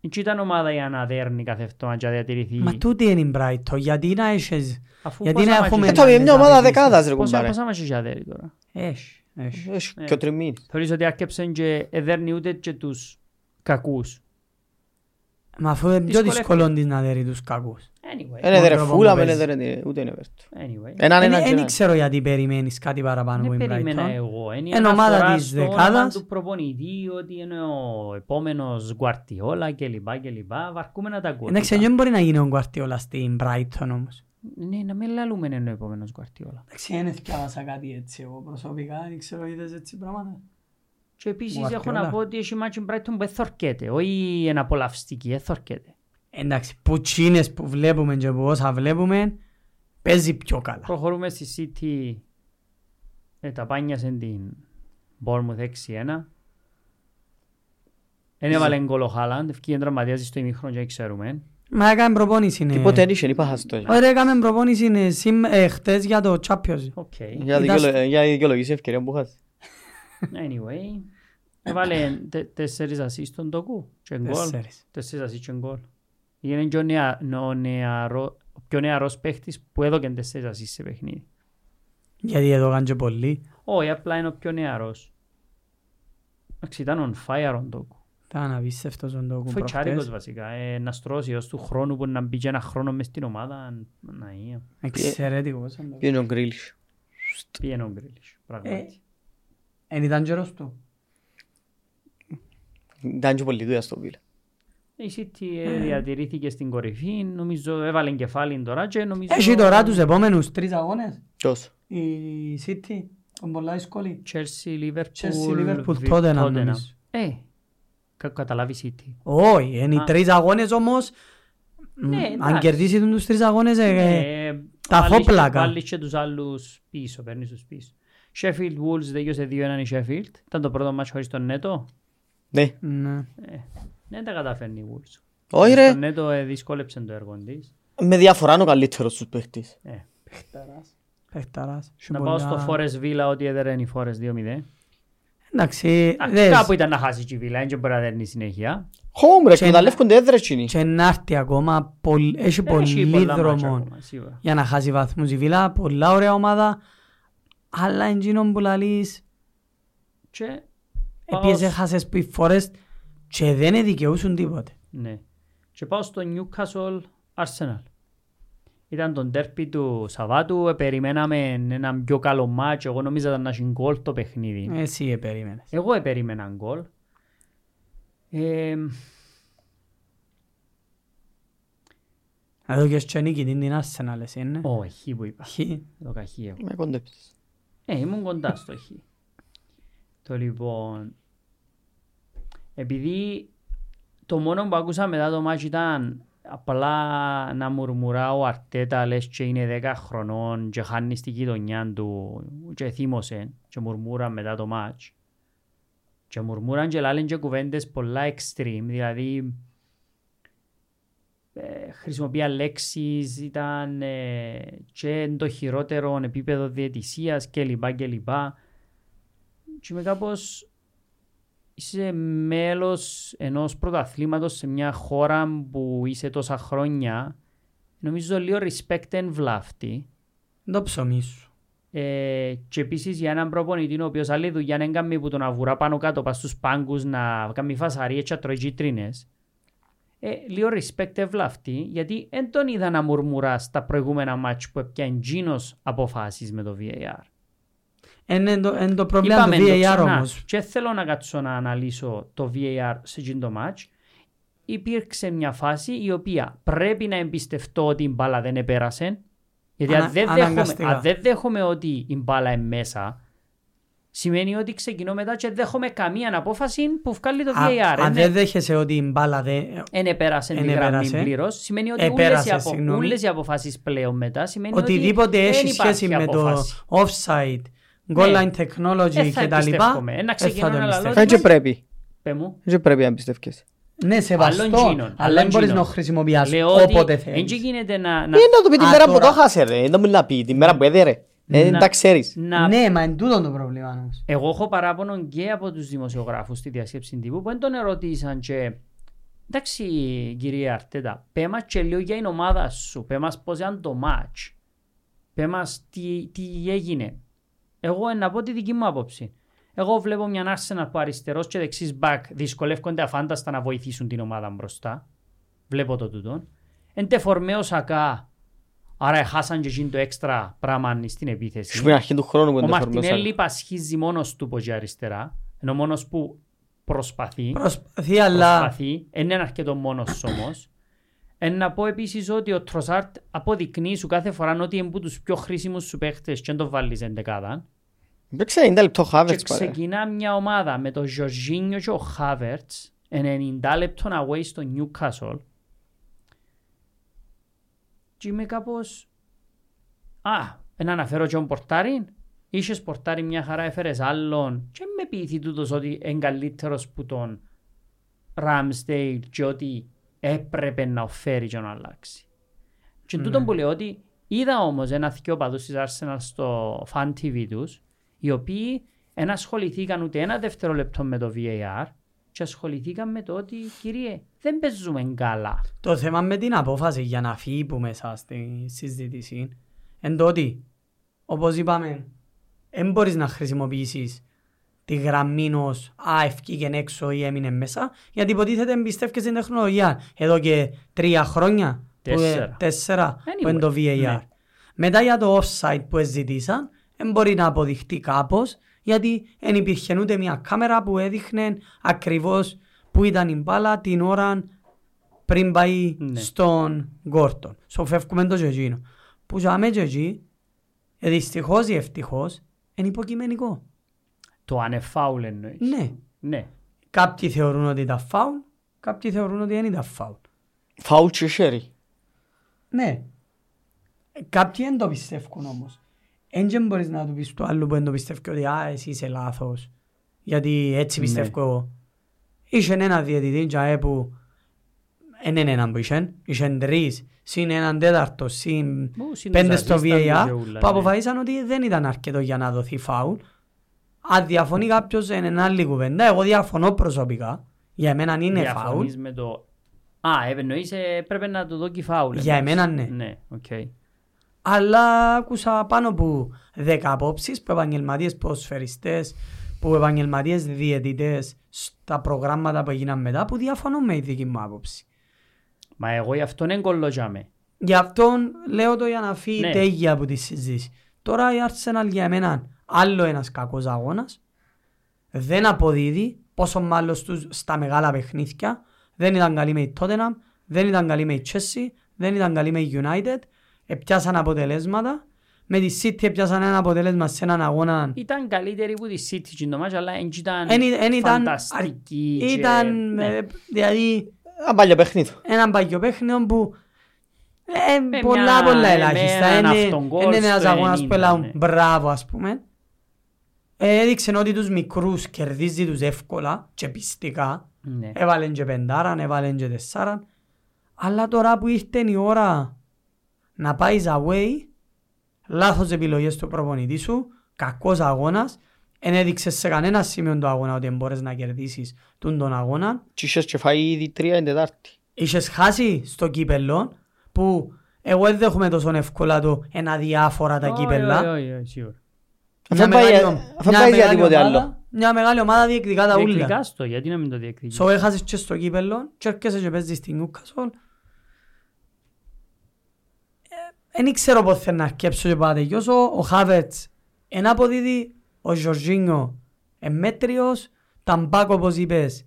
Έτσι ήταν ομάδα για να δέρνει κάθε εβδομάδα και να διατηρηθεί. Μα τούτη είναι η Brighton. Γιατί να έχεις... Αφού γιατί πόσα να μάτια- έχουμε- Ε, τώρα μια ομάδα δεκάδας ρε Πόσα κουμπάρε. πόσα μάτια για δέρει τώρα; Έχει. έχει. Έχει Ναι. και ο τριμήνι. Θεωρείς ότι άρκεψαν και εδέρνει ούτε και τους κακούς. Μα αφού είναι πιο Δυσκολεύτηκε. δύσκολο της να δέρει τους κακούς. Anyway. Είναι δερε τρόπος φούλα, που δεν παίζει. έδερε ούτε είναι βέρτο. Anyway. Έναν έναν και Δεν έναν. ξέρω γιατί περιμένεις κάτι παραπάνω από Δεν την περίμενα Brighton. εγώ. Είναι Εν ομάδα αναφορά της στο όνομα δεκάδας. του προπονητή ότι είναι ο επόμενος Γκουαρτιόλα και λοιπά και λοιπά. Βαρκούμε να τα ακούω. Εντάξει, δεν μπορεί να γίνει ο Γκουαρτιόλα στην Brighton όμως. Ναι, να μην λαλούμε είναι ο επόμενος Γκουαρτιόλα. Εντάξει, δεν θκιάβασα κάτι έτσι εγώ προσωπικά. Δεν ξέρω είδες έτσι πράγματα. Και επίσης έχω Γκουαρτιόλα. να πω ότι έχει μάτσι Brighton που εν θωρκέται. Όχι είναι απολαυστική, εν θωρκέται. Εντάξει, που τζείνες που βλέπουμε και που όσα βλέπουμε, παίζει πιο καλά. Προχωρούμε στη City. Ε, τα πάνιασε την Bournemouth 6-1. Δεν έβαλε γκολ ο Χάλαντ, ευκήκε τραυματίας στο ημίχρονο και δεν ξέρουμε. Μα έκανε προπόνηση. ναι. Τίποτε δεν είχε, είπα σας το. Ωραία, έκαμε προπόνηση ναι, σήμ- ε, χτες για το Champions. OK. Για Ήταν δικαιολο- Για δικαιολογήσει ευκαιρία που είχατε. Anyway, έβαλε τε- τέσσερις ασίστ στον τοκού και γκολ. Τέσσερις. Τέσσερις ασίστ και γκολ. Είναι και ο, νεα, ο, νεαρό, ο πιο νεαρός παίχτης που έδωκε τέσσερις ασίστ σε παιχνίδι. Γιατί εδώ έκανε και πολύ. Όχι, απλά είναι ο πιο νεαρός. Εντάξει, ήταν on fire ο τοκού. Ήταν απίστευτος ο Ντόκου Φοητσάρικος προχτές. βασικά. Ε, να στρώσει ως του χρόνου που να μπει και ένα χρόνο μες στην ομάδα. Να είναι. Εξαιρετικός ο Ντόκου. Πήγαινε ο Γκρίλις. Πήγαινε ο Γκρίλης. Πραγματικά. Εν ήταν καιρός του. Ήταν και πολύ δουλειά στο Βίλα. Η City ε, διατηρήθηκε στην κορυφή. Νομίζω έβαλε κεφάλι τώρα και νομίζω... Έχει τώρα τους επόμενους τρεις αγώνες. Ποιος; Η City, τον πολλά δύσκολη. Chelsea, Liverpool, Chelsea, Liverpool, Βι- Tottenham, Tottenham. νομίζω. Ε, κα- καταλάβει City. Όχι, είναι οι Α. τρεις αγώνες όμως. Ναι, μ, Αν εντάξει. κερδίσει τους τρεις αγώνες, ε, ε, Ε, Τα Βάλεις- φόπλακα. Βάλεις και τους άλλους πίσω, παίρνεις τους πίσω. Sheffield Wolves τελείωσε 2-1 η Sheffield. Ήταν το πρώτο μάτς χωρίς τον Νέτο. Ναι. Ναι. Δεν τα καταφέρνει η Wolves. Όχι ρε, Τον Νέτο ε, δυσκόλεψε το έργο της. με διαφορά είναι ο καλύτερος στους παίχτες. Ε, Παιχταράς. Να Έχει πάω πολλά- στο Forest Villa ότι έδερε η Forest 2-0. Εντάξει, Εντάξει, δες, Κάπου ήταν να χάσεις και η Villa, δεν μπορεί να δέρνει συνέχεια. Χόμ ρε, Και εκμεταλλεύκονται έδρες εκείνοι. και να έρθει ακόμα, πολλ- έχει Έχει πολύ πολλά μάτσα δρόμο ακόμα, σίγουρα. για να χάσει βαθμούς η Βίλα, πολλά ωραία ομάδα, αλλά εκείνον που λαλείς, Και πάω έπιεζε σ- χάσες που οι φορές και δεν δικαιούσουν τίποτε. Ναι. Και πάω στο Newcastle Arsenal. Ήταν τον τέρπι του Σαββάτου, ε, περιμέναμε ένα πιο καλό μάτσο. Εγώ νόμιζα ήταν να έχει γκολ το παιχνίδι. Εσύ ε, περίμενες. Εγώ ε, περίμενα γκολ. Ε, Να δω και στο νίκη την την Arsenal εσύ, ναι. όχι που είπα. Χι. Το καχύ εγώ. Με κοντέψεις. Ε, ήμουν κοντά στο χ. Το λοιπόν... Επειδή το μόνο που άκουσα μετά το μάτσο ήταν απλά να μουρμουρά ο Αρτέτα λες και είναι 10 χρονών και χάνεις στη γειτονιά του και θύμωσε και μουρμούρα μετά το μάτσο. Και μουρμούραν και λάλεν και κουβέντες πολλά extreme, δηλαδή ε, χρησιμοποίησαν λέξεις, ήταν ε, και το χειρότερο επίπεδο διαιτησίας και λοιπά και λοιπά. Και είμαι κάπως είσαι μέλος ενός πρωταθλήματος σε μια χώρα που είσαι τόσα χρόνια. Νομίζω λίγο respect and βλάφτη. Το ψωμί σου. Ε, και επίσης για έναν προπονητή ο οποίος άλλη δουλειά δεν κάνει που τον αβουρά πάνω κάτω πας στους πάγκους να κάνει φασαρίες και να τρώει κίτρινες. Ε, λίγο respect ευλαφτή γιατί δεν τον είδα να μουρμουράς στα προηγούμενα μάτς που έπιαν γίνος αποφάσεις με το VAR. Είναι το, είναι το πρόβλημα του Είπαμε το VAR ξανά. όμως. Και θέλω να κάτσω να αναλύσω το VAR σε εκείνο το match. Υπήρξε μια φάση η οποία πρέπει να εμπιστευτώ ότι η μπάλα δεν επέρασε. Γιατί Ανα- αν δεν, δέχομαι, αναγκαστικά. αν δεν δέχομαι ότι η μπάλα είναι μέσα, σημαίνει ότι ξεκινώ μετά και δεν δέχομαι καμία απόφαση που βγάλει το Α- VAR. Αν Είναι- δεν δέχεσαι ότι η μπάλα δεν... Εν επέρασε την εν γραμμή επέρασε. πλήρως, σημαίνει ότι Επέρασε, όλες οι, απο... συγγνώμη. όλες οι αποφάσεις πλέον μετά σημαίνει Οτιδήποτε ότι έχει δεν υπάρχει σχέση με το απόφαση. offside, goal Ναι. line technology Ε, θα και τα λοιπά, εμπιστεύομαι. Ε, να δεν θα ξεκινώ το να λαλώ εμπιστεύεις. Δεν και πρέπει. Πέ μου. Δεν πρέπει να εμπιστεύκεσαι. Ναι, σεβαστό, Άλλον γίνον, αλλά δεν άλλον μπορείς γίνον. να το χρησιμοποιήσεις Λέω ότι όποτε δεν θέλεις. γίνεται να... να... Είναι να το πει την Α, μέρα που τώρα. το χάσε ρε. Δεν το μου να πει την μέρα που έδερε. Ε, Δεν Να- τα ξέρεις. να... Ναι, μα είναι τούτο το πρόβλημα όμως. Εγώ έχω παράπονο και από τους δημοσιογράφους στη διασκέψη τύπου που δεν τον ερωτήσαν και εντάξει κύριε Αρτέτα, πέ μας και λίγο για την ομάδα σου, πέ μας πώς ήταν το μάτς, πέ μας τι, τι έγινε. Εγώ να πω τη δική μου άποψη. Εγώ βλέπω μια Arsenal που αριστερός και δεξής back δυσκολεύονται αφάνταστα να βοηθήσουν την ομάδα μπροστά. Βλέπω το τούτο. Εν τεφορμέ ο Σακά, άρα χάσαν και εκείνο το έξτρα πράγμα στην επίθεση. Στην αρχή του χρόνου που Ο είναι το φορμόσα. δηλαδή- Μαρτινέλli πασχίζει μόνος του πως για αριστερά, ενώ μόνος που προσπαθεί, Προσπαθεί, αλλά προσπαθεί, δεν είναι αρκετό μόνος όμως. Εν να πω επίσης ότι ο Τροσάρτ αποδεικνύει σου κάθε φορά ότι είναι από τους πιο χρήσιμους σου παίχτες και δεν το βάλεις εν δεκάδα. Παίξε 90 λεπτό Και Χάβερτς παρέ. ξεκινά μια ομάδα με τον Ζορζίνιο και ο Χάβερτς 90 λεπτών away στο Newcastle. Και είμαι κάπως α, να αναφέρω και τον Πορτάριν. Είχες πορτάρει μια χαρά, έφερες άλλον. Και με πείθει τούτος ότι είναι καλύτερος που τον Ramsdale και ότι έπρεπε να φέρει και να αλλάξει. Και τούτο που λέω ότι είδα όμως ένα θκιο παδούς της Arsenal στο fan TV τους οι οποίοι δεν ασχοληθήκαν ούτε ένα δευτερόλεπτο με το VAR και ασχοληθήκαν με το ότι κύριε δεν παίζουμε καλά. το θέμα με την απόφαση για να φύγει που μέσα στη συζήτηση είναι το ότι, όπως είπαμε, δεν μπορείς να χρησιμοποιήσεις τη γραμμή ως «Α, ευκήγεν έξω ή έμεινε μέσα», γιατί υποτίθεται εμπιστεύκεσαι στην τεχνολογία. Εδώ και τρία χρόνια, που, ε, Τέσσερα. τέσσερα που Anyway, είναι το VAR. ναι. Μετά για το offside που ζητήσαν, δεν μπορεί να αποδειχτεί κάπως, γιατί δεν υπήρχε ούτε μια κάμερα που έδειχνε ακριβώς που ήταν η μπάλα την ώρα πριν πάει Ναι. στον Γκόρτον. So φεύγουμε το και εκείνο. Που ζάμε και εκεί, ε, δυστυχώς ή ευτυχώς, είναι υποκειμενικό. Το αν είναι φάουλ εννοείς. Ναι. Ναι. Κάποιοι θεωρούν ότι ήταν φάουλ, κάποιοι θεωρούν ότι δεν ήταν φάουλ. Φάουλ και χέρι. Ναι. Κάποιοι δεν το πιστεύουν όμως. Εν και μπορείς να του πεις του άλλου που δεν το πιστεύει ότι «Α, εσύ είσαι λάθος». Γιατί έτσι Ναι. πιστεύω εγώ. Είχε ένα διαιτητή τζαέ που εν είναι έναν που είχε, είχε τρεις, συν έναν τέταρτο, συν Ου, πέντε στο συνδυαζίσταν VAR, και ούλα, που ναι. αποφασίσαν ότι δεν ήταν αρκετό για να δοθεί φάουλ. Αν διαφωνεί κάποιος είναι ένα άλλη κουβέντα, εγώ διαφωνώ προσωπικά. Για μένα είναι φάουλ. Διαφωνείς με το... Α, εννοείς ε, πρέπει να του δω φάουλ. Για εννοείς. εμένα, ναι. Ναι, οκ. Αλλά άκουσα πάνω από δέκα απόψεις που επαγγελματίες ποδοσφαιριστές, που επαγγελματίες διαιτητές στα προγράμματα που έγιναν μετά που διαφωνούν με η δική μου άποψη. Μα εγώ γι' αυτόν δεν κολλώζαμε. Γι' αυτό λέω το για να φύγει Ναι. τέλεια από τη συζήτηση. Τώρα η Arsenal για μένα άλλο ένας κακός αγώνας. Δεν αποδίδει πόσο μάλλον στους, στα μεγάλα παιχνίδια. Δεν ήταν καλή με η Tottenham, δεν ήταν καλή με η Chelsea, δεν ήταν καλή με η United. Επιάσαν αποτελέσματα. Με τη City επιάσαν ένα αποτέλεσμα σε έναν αγώνα. Ήταν καλύτερη που τη City και το μάτς, αλλά δεν ήταν Εν, εν ήταν, φανταστική. και- ήταν ναι. ε, δηλαδή Ένα παλιό παιχνίδι. έναν παγιό παιχνίδι που ε, Με πολλά μια- πολλά με ελάχιστα. έναν Είναι, αυτόν γκολ είναι ένας στο αγώνας 90, που έλαβαν ναι. μπράβο ας πούμε. Ε, έδειξε ότι τους μικρούς κερδίζει τους εύκολα και πιστικά. Ναι. Έβαλεν και πεντάραν, έβαλεν και τεσσάραν. Αλλά τώρα που ήρθε η ώρα να πάει away, λάθος επιλογές του προπονητή σου, κακός αγώνας, εν έδειξες σε κανένα σημείο του αγώνα ότι μπορείς να κερδίσεις τον, τον αγώνα. Και είχες και φάει ήδη τρία την Τετάρτη. Είχες χάσει στο κύπελλο που εγώ δεν δέχομαι τόσο εύκολα το ένα διάφορα τα Όχι, κύπελλα. όχι, όχι, όχι, σίγουρα. Αφού Μια πάει- μεγάλη, αφού μια πάει για μεγάλη τίποτε ομάδα- άλλο. Μια μεγάλη ομάδα διεκδικά τα ούλα. Διεκδικάς το, γιατί να μην το διεκδικείς; So έχασες και στο κύπελλο και έρχεσαι και παίζεις στην Newcastle. Δεν ξέρω πώς θέλω να αρκέψω και πάτε τελειώσω. Ο Χάβετς εν αποδίδει, ο Ζορζίνιο εν μέτριος, τα μπακ όπως είπες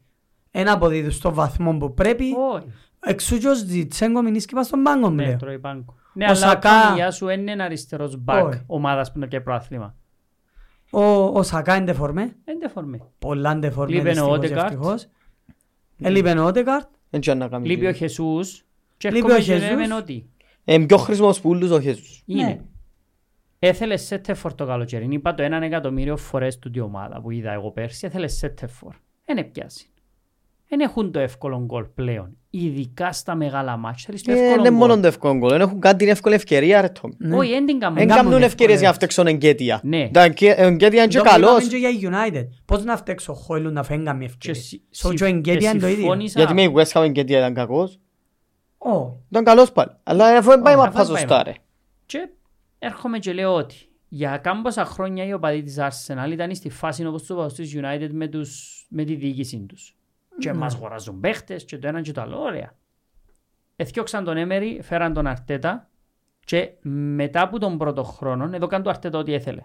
εν αποδίδει στο βαθμό που πρέπει. Όχι. Εξού και ο Ζιτσέγκο μην ίσκει στον πάγκο Ναι, πλέον. τρώει πάγκο. Ναι, Ο αλλά Σακά- η familia σου είναι ένα αριστερός μπακ Όχι. ομάδας που είναι και προάθλημα. Ο, ο Σακά είναι δεφορμέ. Δεν φορμέ. Πολλά δεφορμέ Λείπεν ο δυστυχώς Όδεκαρτ. ευτυχώς. Έλειπεν ο Όδεκαρτ. Δεν ξέρω να κάνει Λείπει ο τίποτα. Χεσούς και Λείπει έρχομαι ο και Χεσούς. Λέμε ότι Είναι πιο χρήσιμος που ούλους ο Χέσους. είναι. Ναι. Έθελες σέτεφορ το καλοκαίρι. Είπα το έναν εκατομμύριο φορές του τη ομάδα που είδα εγώ πέρσι. Έθελες σέτεφορ. Δεν πιάσει. Δεν έχουν το εύκολο γκολ πλέον. Ειδικά στα μεγάλα μάτια. Θέλεις το Ε, εύκολο Είναι μόνο γκολ. το εύκολο γκολ. Δεν έχουν κάνει την εύκολη ευκαιρία ρε Τόμι. Ναι. Όχι, δεν την κάνουν. Δεν κάνουν κάνουν ευκαιρίες για να εύκολες. φτιάξουν εγκέτια. Ναι. Τα εγκέ- εγκέτια είναι και Το είπαμε καλός. και για United. Πώς να φταίξω ο Χόιλουν να φέρει καμία Και ευκαιρία. συ- So συ- και ο Εγκέτια είναι το και ίδιο. συμφώνησα- Γιατί με η West Ham εγκέτια ήταν κακός. Όχι. Ήταν καλός πάλι. Αλλά αφού δεν πάει Ω, μαπά αφού δεν σωστά πάει ρε. Και έρχομαι και λέω ότι για κάμποσα χρόνια οι οπαδοί της Arsenal ήταν στη φάση όπως το είπα στους United με, τους, με τη διοίκησή τους. Και μας αγοράζουν παίχτες και το ένα και το άλλο. Ωραία. Εθιώξαν τον Έμερι, φέραν τον Αρτέτα και μετά από τον πρώτο χρόνο, εδώ κάνει το Αρτέτα ό,τι έθελε.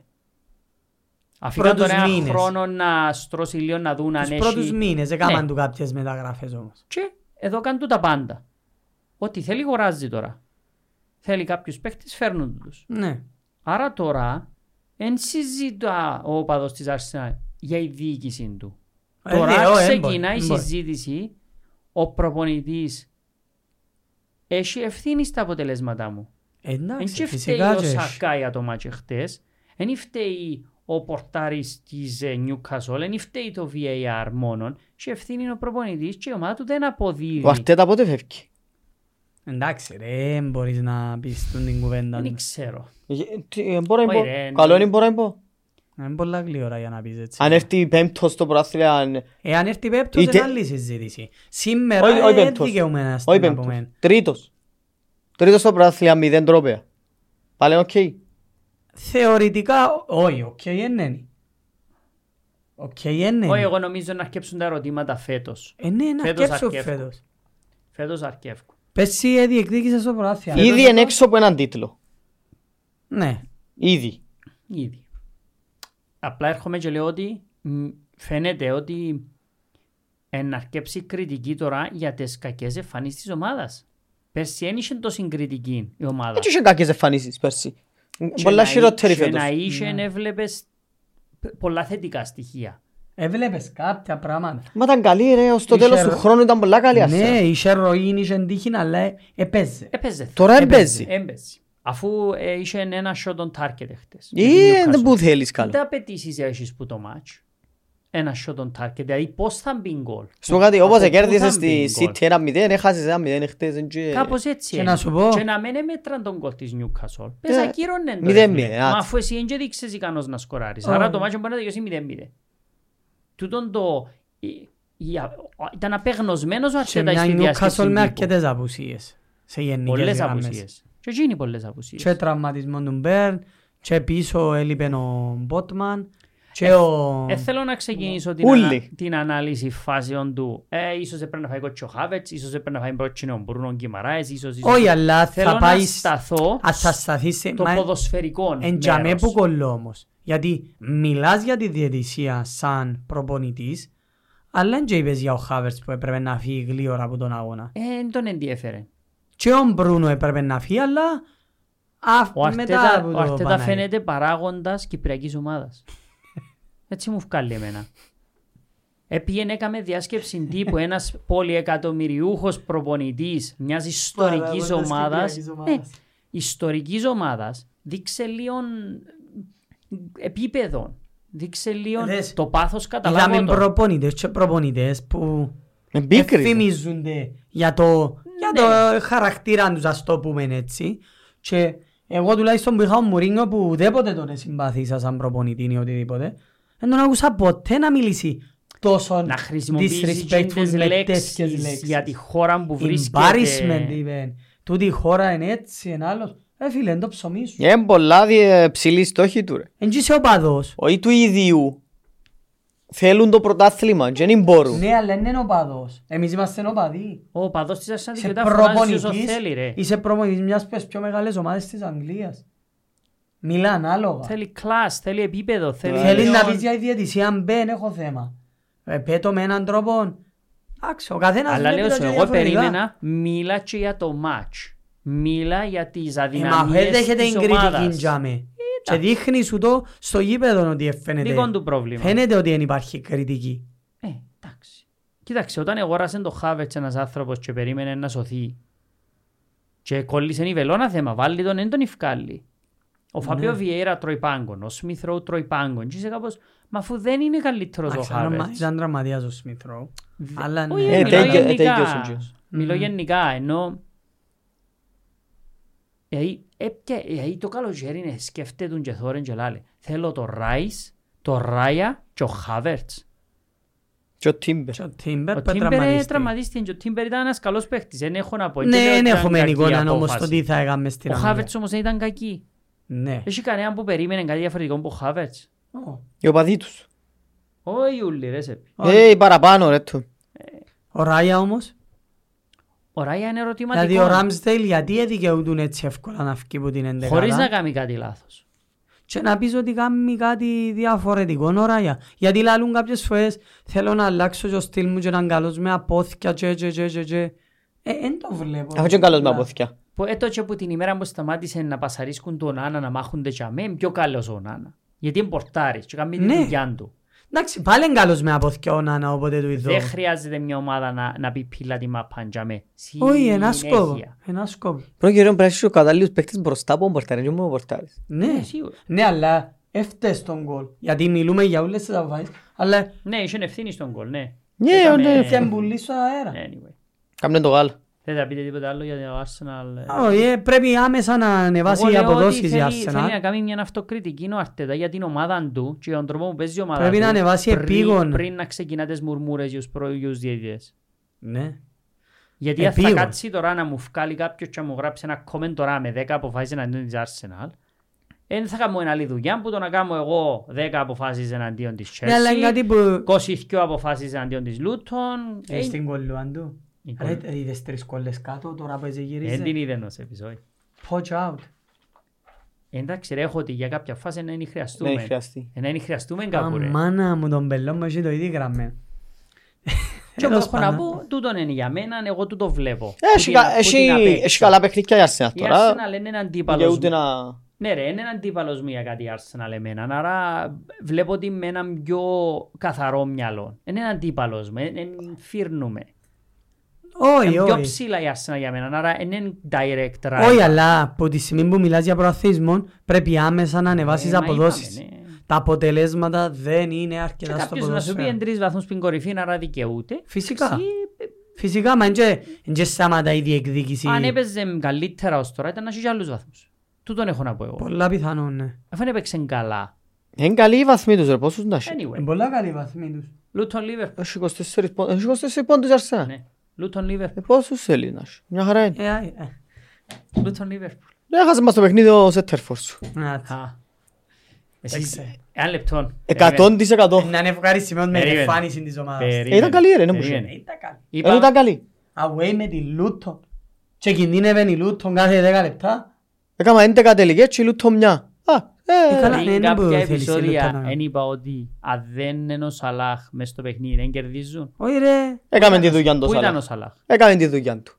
Αφήκαν τον Πρώτους ένα μήνες. χρόνο να στρώσει λίγο να δουν αν Τους πρώτους έχει... μήνες έκαναν Ναι. του κάποιες μεταγραφές όμως. Και εδώ κάνουν του τα πάντα. Ό,τι θέλει αγοράζει τώρα. Θέλει κάποιους παίχτες, φέρνουν τους. Ναι. Άρα τώρα δεν συζητά ο οπαδός της Arsenal για η διοίκηση του. Ε, τώρα ναι, ω, ξεκινάει έμπορ, η έμπορ. συζήτηση ο προπονητής έχει ευθύνη στα αποτελέσματά μου. Ε, Δεν Εντάξει, και φταίει φυσικά ο και έχεις. Σακά για το μάτσο χτες. Δεν φταίει ο πορτάρης της ε, Newcastle. Δεν φταίει το VAR μόνον. Και ευθύνη είναι ο προπονητής και η ομάδα του δεν αποδίδει. Ο Αρτέτα πότε φεύγει; Εντάξει ρε, δεν μπορείς να πεις τον την κουβέντα. Δεν ξέρω. Ε, τι, ε, Μπορώ να Όχι, πω. ρε, Καλό ναι. είναι μπορώ να πω. Είναι πολλά γλήορα για να πεις έτσι. Αν έρθει πέμπτος στο πρωτάθλημα, Εάν έρθει πέμπτος Είτε- είναι άλλη συζήτηση. Σήμερα όχι όχι δεν πέμπτος. δικαιούμαι να Όχι στην πέμπτος. πούμε. Τρίτος. Τρίτος στο πρωτάθλημα, μηδέν τρόπαια. Πάλι οκ. Θεωρητικά, όχι, οκ είναι. Οκ είναι. Όχι, εγώ νομίζω να αρκέψουν τα ερωτήματα φέτος. Ε, ναι, να Φέτος αρκέψω αρκεύκω. φέτος. Φέτος αρκεύκω. Πες εσύ διεκδίκησες στο πρωτάθλημα. Ήδη είναι έξω από έναν τίτλο. Ναι. Ήδη. Ήδη. Απλά έρχομαι και λέω ότι μ, φαίνεται ότι να αρκέψει κριτική τώρα για τις κακές εμφανίσεις της ομάδας. Πέρσι δεν είχε τόση κριτική η ομάδα. Έτσι είχε κακές εμφανίσεις πέρσι. Και Πολλά να- χειρότερη και φέτος. να είχε έβλεπες π- πολλά θετικά στοιχεία. Έβλεπες κάποια πράγματα. Μα ήταν καλή ρε, ως το Είχε τέλος του ρο- χρόνου ήταν πολλά καλή Ναι, αστέρα. είχε ροή, είχε τύχη, αλλά έπαιζε. Έπαιζε. Τώρα έπαιζε. έμπαιζε. Έμπαιζε. Αφού ε, είχε ένα shot on target χτες. με Ή την Newcastle. δεν που θέλεις καλό. Τι απαιτήσεις έχεις που το match; Ένα shot on target. Δηλαδή πώς θα μπει γκολ. Στο κάτι Από όπως πού κέρδισες θα στη μπει γκολ. City ένα μηδέν, έχασες ένα μηδέν χτες. δεν και- Κάπως έτσι Και είναι. να σου πω- Και να μην μέτραν τον γκολ της Newcastle. Πες Ε, ακύρωνε το. μηδέν ρε φίλε. μηδέν, Μα άτσι. αφού εσύ δεν και δείξες ικανός να σκοράρεις. Ω. Άρα το μάτσο μπορεί να τελειώσει 0-0. Τούτον το... η- η- Ήταν απεγνωσμένος ο Σε Αρτέτα μια στη διάσκεψη Newcastle με τύπου. αρκετές απουσίες. Σε γενικές Πολλές γραμμές. απουσίες. Και εκείνοι πολλές απουσίες. Και τραυματισμός του Μπέρν, και πίσω έλειπε ο Μπότμαν, και ο... Ε, θέλω να ξεκινήσω την, Ούλοι. ανα, την ανάλυση φάσεων του. Ε, ίσως έπρεπε να φάει κότσο Χάβετς, ίσως έπρεπε να φάει πρότσινο Μπρούνο Γκυμαράες, ίσως... ίσως- Όχι, αλλά Θέλω θα να πάει... σταθώ Ας θα σταθείς σε... το μα- ποδοσφαιρικό Εν τζαμέ μέρος. που κολλώ όμως. Γιατί μιλάς για τη διαιτησία σαν προπονητής, αλλά δεν και είπες για ο Χάβερτς που έπρεπε να φύγει γλύωρα από τον αγώνα. Ε, δεν τον ενδιέφερε. Και ο Μπρούνο έπρεπε να φύγει, αλλά α, Ο μετά Αρτέτα, από ο το Αρτέτα Παναγί. φαίνεται παράγοντας Κυπριακής ομάδας. Έτσι μου βγάλει εμένα. Επήγαινε έκαμε διάσκεψη τύπου ένας πολυεκατομμυριούχος προπονητής μιας ιστορικής Παράγοντας ομάδας. Κυπριακής Ναι, ομάδας. ιστορικής ομάδας δείξε λίγο επίπεδο. Δείξε λίγο Δες, το πάθος Είδαμε καταλάβω το. προπονητές και προπονητές που Εμπίκρι. ευθυμίζονται για το, για Ναι. το χαρακτήρα τους, ας το πούμε έτσι. Και εγώ τουλάχιστον που είχα ο Μουρίνιο που ουδέποτε τον συμπαθήσα σαν προπονητή ή οτιδήποτε, δεν τον άκουσα ποτέ να μιλήσει τόσο Να χρησιμοποιήσει disrespectful τις με λέξεις τέτοιες λέξεις. για τη χώρα που Embarrassment βρίσκεται. είπε. Τούτη η χώρα είναι έτσι, είναι άλλος. Ε, φίλε, είναι το ψωμί σου. Είναι πολλά διε- ψηλή στόχη του ρε. Εν και είσαι οπαδός. Όχι του ίδιου. Θέλουν το πρωτάθλημα και δεν μπορούν. Ναι, αλλά δεν είναι οπαδός. Εμείς είμαστε οπαδοί. Ο παδός της Αρσέναλ Είσαι δικαιούται να φωνάζει όσο προπονητής, θέλει ρε. είσαι προπονητής μιας από τις πιο μεγάλες ομάδες της Αγγλίας. Μιλά ανάλογα. Θέλει κλάς, θέλει επίπεδο, θέλει... Θέλεις να λίγο- πεις για η διαιτησία, αν μπεν, έχω θέμα. Ε, πέτω με έναν τρόπο. Εντάξει, ο καθένας Αλλά βλέπει λέω τα σου, και εγώ διαφορετικά. περίμενα, μίλα και για το match. Μίλα για τις Ε, μα αδυναμίες δέχεται της την κριτική ομάδας. τζάμε. Και δείχνει σου το στο γήπεδο ότι φαίνεται. Δικό του πρόβλημα. Φαίνεται ότι δεν υπάρχει κριτική. Ε, εντάξει. Κοίταξε, όταν αγόρασε το Χάβετς ένας άνθρωπος και περίμενε να σωθεί και κόλλησε η βελόνα θέμα, βάλει τον, δεν τον ευκάλλει. Ο Ναι. Φαπίο Βιέρα τρώει πάγκον, ο Σμιθ Ρόου τρώει πάγκον και είσαι κάπως, μα αφού δεν είναι καλύτερος ο Εντάξει, ήταν- Χάβετς. Ήταν τραυματίας ο Σμιθ Ρόου. Αλλά Όχι, ναι. Ε, μιλώ τέγιο- ε, γενικά. τέγιος ο Τζος. Μιλώ Μμμ. γενικά, ενώ Δηλαδή, έπια- δηλαδή το καλοκαίρι είναι σκέφτεται και θόρεν και λάλε. Θέλω το Ράις, το Ράια και ο Χάβερτς. Και ο Τίμπερ. Και ο Τίμπερ Ο που Τίμπερ τραυματίστηκε. τραυματίστηκε και ο Τίμπερ ήταν ένας καλός παίχτης. Δεν έχω να πω. Ναι, λέω δεν ότι ήταν έχουμε κακή εικόνα όμως απόφαση. το τι θα έκαμε στην Ο Αγγλία. Χάβερτς όμως δεν ήταν κακή. Ναι. Έχει κανέναν που περίμενε κάτι διαφορετικό από ο Χάβερτς. Ω, Οι οπαδοί τους. Όχι ούλοι ρε σεπ. Ε, οι παραπάνω ρε του. Ο Ράια όμως. Ο Ράια είναι ερωτηματικό. Δηλαδή ο Ράμσδέιλ γιατί εδικαιούτουν έτσι εύκολα να φύγει από την εντεκάδα; Χωρίς να κάνει κάτι λάθος. Και να πεις ότι κάνει κάτι διαφορετικό ο Ράια. Γιατί λαλούν κάποιες φορές θέλω να αλλάξω και ο στυλ μου και να είναι καλός με απόθηκια και και και και και. Ε, δεν το βλέπω. Αφού και καλός με αποθηκιά. Που έτω και που την ημέρα που σταμάτησε να πασαρίσκουν τον Άννα να μάχονται και αμέ, είναι πιο καλός ο Άννα. Γιατί είναι πορτάρης και κάνει τη Ναι. δουλειά του. Εντάξει, πάλι είναι καλός με απόθηκια ο Νάνα όποτε του ειδώ. Δεν χρειάζεται μια ομάδα να, να πει πίλα τη μαπάν για με. Όχι, ένα σκόπο. Συνέχεια. Ένα σκόπο. Πρώτο καιρό πρέπει να έχεις ο κατάλληλους παίκτες μπροστά από τον πορτάρι, και μόνο ο πορτάρις. Ναι, Ναι, σίγουρα. ναι, αλλά έφτες τον γκολ. Γιατί μιλούμε για όλες τις αποφάσεις. Αλλά Ναι, είχε ευθύνη στον κολ, ναι. Ναι, Έκαμε- ναι, έφτιαν πουλί στο αέρα. Anyway. Κάμνε το γάλα. Θέλετε να πείτε τίποτα άλλο για το Arsenal. ε; Όχι, ε, πρέπει άμεσα να ανεβάσει Εγώ οι λέω ότι αποδόσεις η θέλει, θέλει να Arsenal. κάνει μια αυτοκριτική ο Αρτέτα για την ομάδα του και τον τρόπο που παίζει η ομάδα Πρέπει του να ανεβάσει πριν- επίγον. Πριν να ξεκινά τις μουρμούρες για τους πρώιους διαιτητές. Ναι. Γιατί αν θα Επίγον. κάτσει τώρα να μου βγάλει κάποιος και να μου γράψει ένα comment τώρα με 10 αποφάσεις εναντίον της Arsenal, δεν θα κάνω άλλη δουλειά που το να κάνω εγώ 10 αποφάσεις εναντίον της Ναι, αλλά είναι Chelsea, κάτι που... 22 αποφάσεις εναντίον της Luton. Ε, Ε, Στην κολλούαν του. Η Ρε, κολλ- είδες τρεις κολλές κάτω τώρα που έτσι Δεν την γύριζε. είδε ενός επεισόδιο. Watch out. Εντάξει ρε, έχω ότι για κάποια φάση να είναι χρειαστούμε. Ναι, χρειαστεί. Να είναι χρειαστούμε κάπου ρε. Αμάνα μου τον πελό μου έχει το ίδιο γραμμένο. Και Τέλος έχω να πάντων. πω, τούτον είναι για μένα, εγώ τούτο βλέπω. Έχει Που την- κα- που έχει- την απέξω. Έχει καλά παιχνίδια η Arsenal Η τώρα. Arsenal είναι αντίπαλος Δικαιούται μου. να... Ναι ρε, είναι αντίπαλος μου για κάτι η Arsenal εμένα. Άρα βλέπω ότι με έναν πιο καθαρό μυαλό. Είναι αντίπαλος μου, δεν φύρνουμε. Όχι, Είναι πιο όχι. ψηλά η Arsenal για μένα, άρα δεν είναι direct rival. Όχι, αλλά από τη στιγμή που μιλάς για προαθλισμό πρέπει άμεσα να ανεβάσεις Ε, μα αποδόσεις. είπαμε, ναι. Τα αποτελέσματα δεν είναι Και αρκετά στο κάποιος να σου πει ποδόσφαιρο. εν τρεις βαθμούς στην κορυφή, άρα δικαιούται. Φυσικά. Εσύ, ε, Φυσικά, μα δεν σταματά η διεκδίκηση. Αν έπαιζε καλύτερα ως τώρα, ήταν να έχει και άλλους βαθμούς. Τούτον έχω να πω εγώ. Πολλά πιθανόν, ναι. Αφού δεν έπαιξε καλά. Είναι καλή η βαθμή τους ρε, πόσους να έχει. Anyway, Είναι πολλά καλή η βαθμή τους. Λούτον Λίβερπουλ. Έχει 24 πόντους- έχει 24 πόντους η Αρσένα. Ναι. Λούτον Λίβερπουλ. Ε, πόσους θέλει να έχει. Μια χαρά είναι. Ε, α, ε. Λούτον Λίβερπουλ. Δεν έχασες μας το παιχνίδι ο Σέτερφορ σου. Να, τσι. Α. Εσείς, Εντάξει. ένα λεπτό. Εκατόν της εκατό. Να είναι ευχαριστημένος με την Περίμενε. εμφάνιση της ομάδας. Περίμενε. Ε, ήταν καλή, ρε, είναι Περίμενε. μπουζέ. Ήταν καλή. Δεν Είπα- ήταν καλή. Away με τη Λούτον. Και κινδύνευε η Λούτον κάθε 10 λεπτά. Έκαμα 11 τελικές και λούτο μια. Α, Ε, ε, καλά. Πριν ναι, είναι που κάποια θέλεις, επεισόδια λεπτά να- δεν είπα ότι αν δεν είναι ο Σαλάχ μες στο παιχνίδι δεν κερδίζουν. Όχι ρε. έκαμε τη δουλειά του Πού ήταν ο Σαλάχ; Σαλάχ. Έκαμε τη δουλειά του.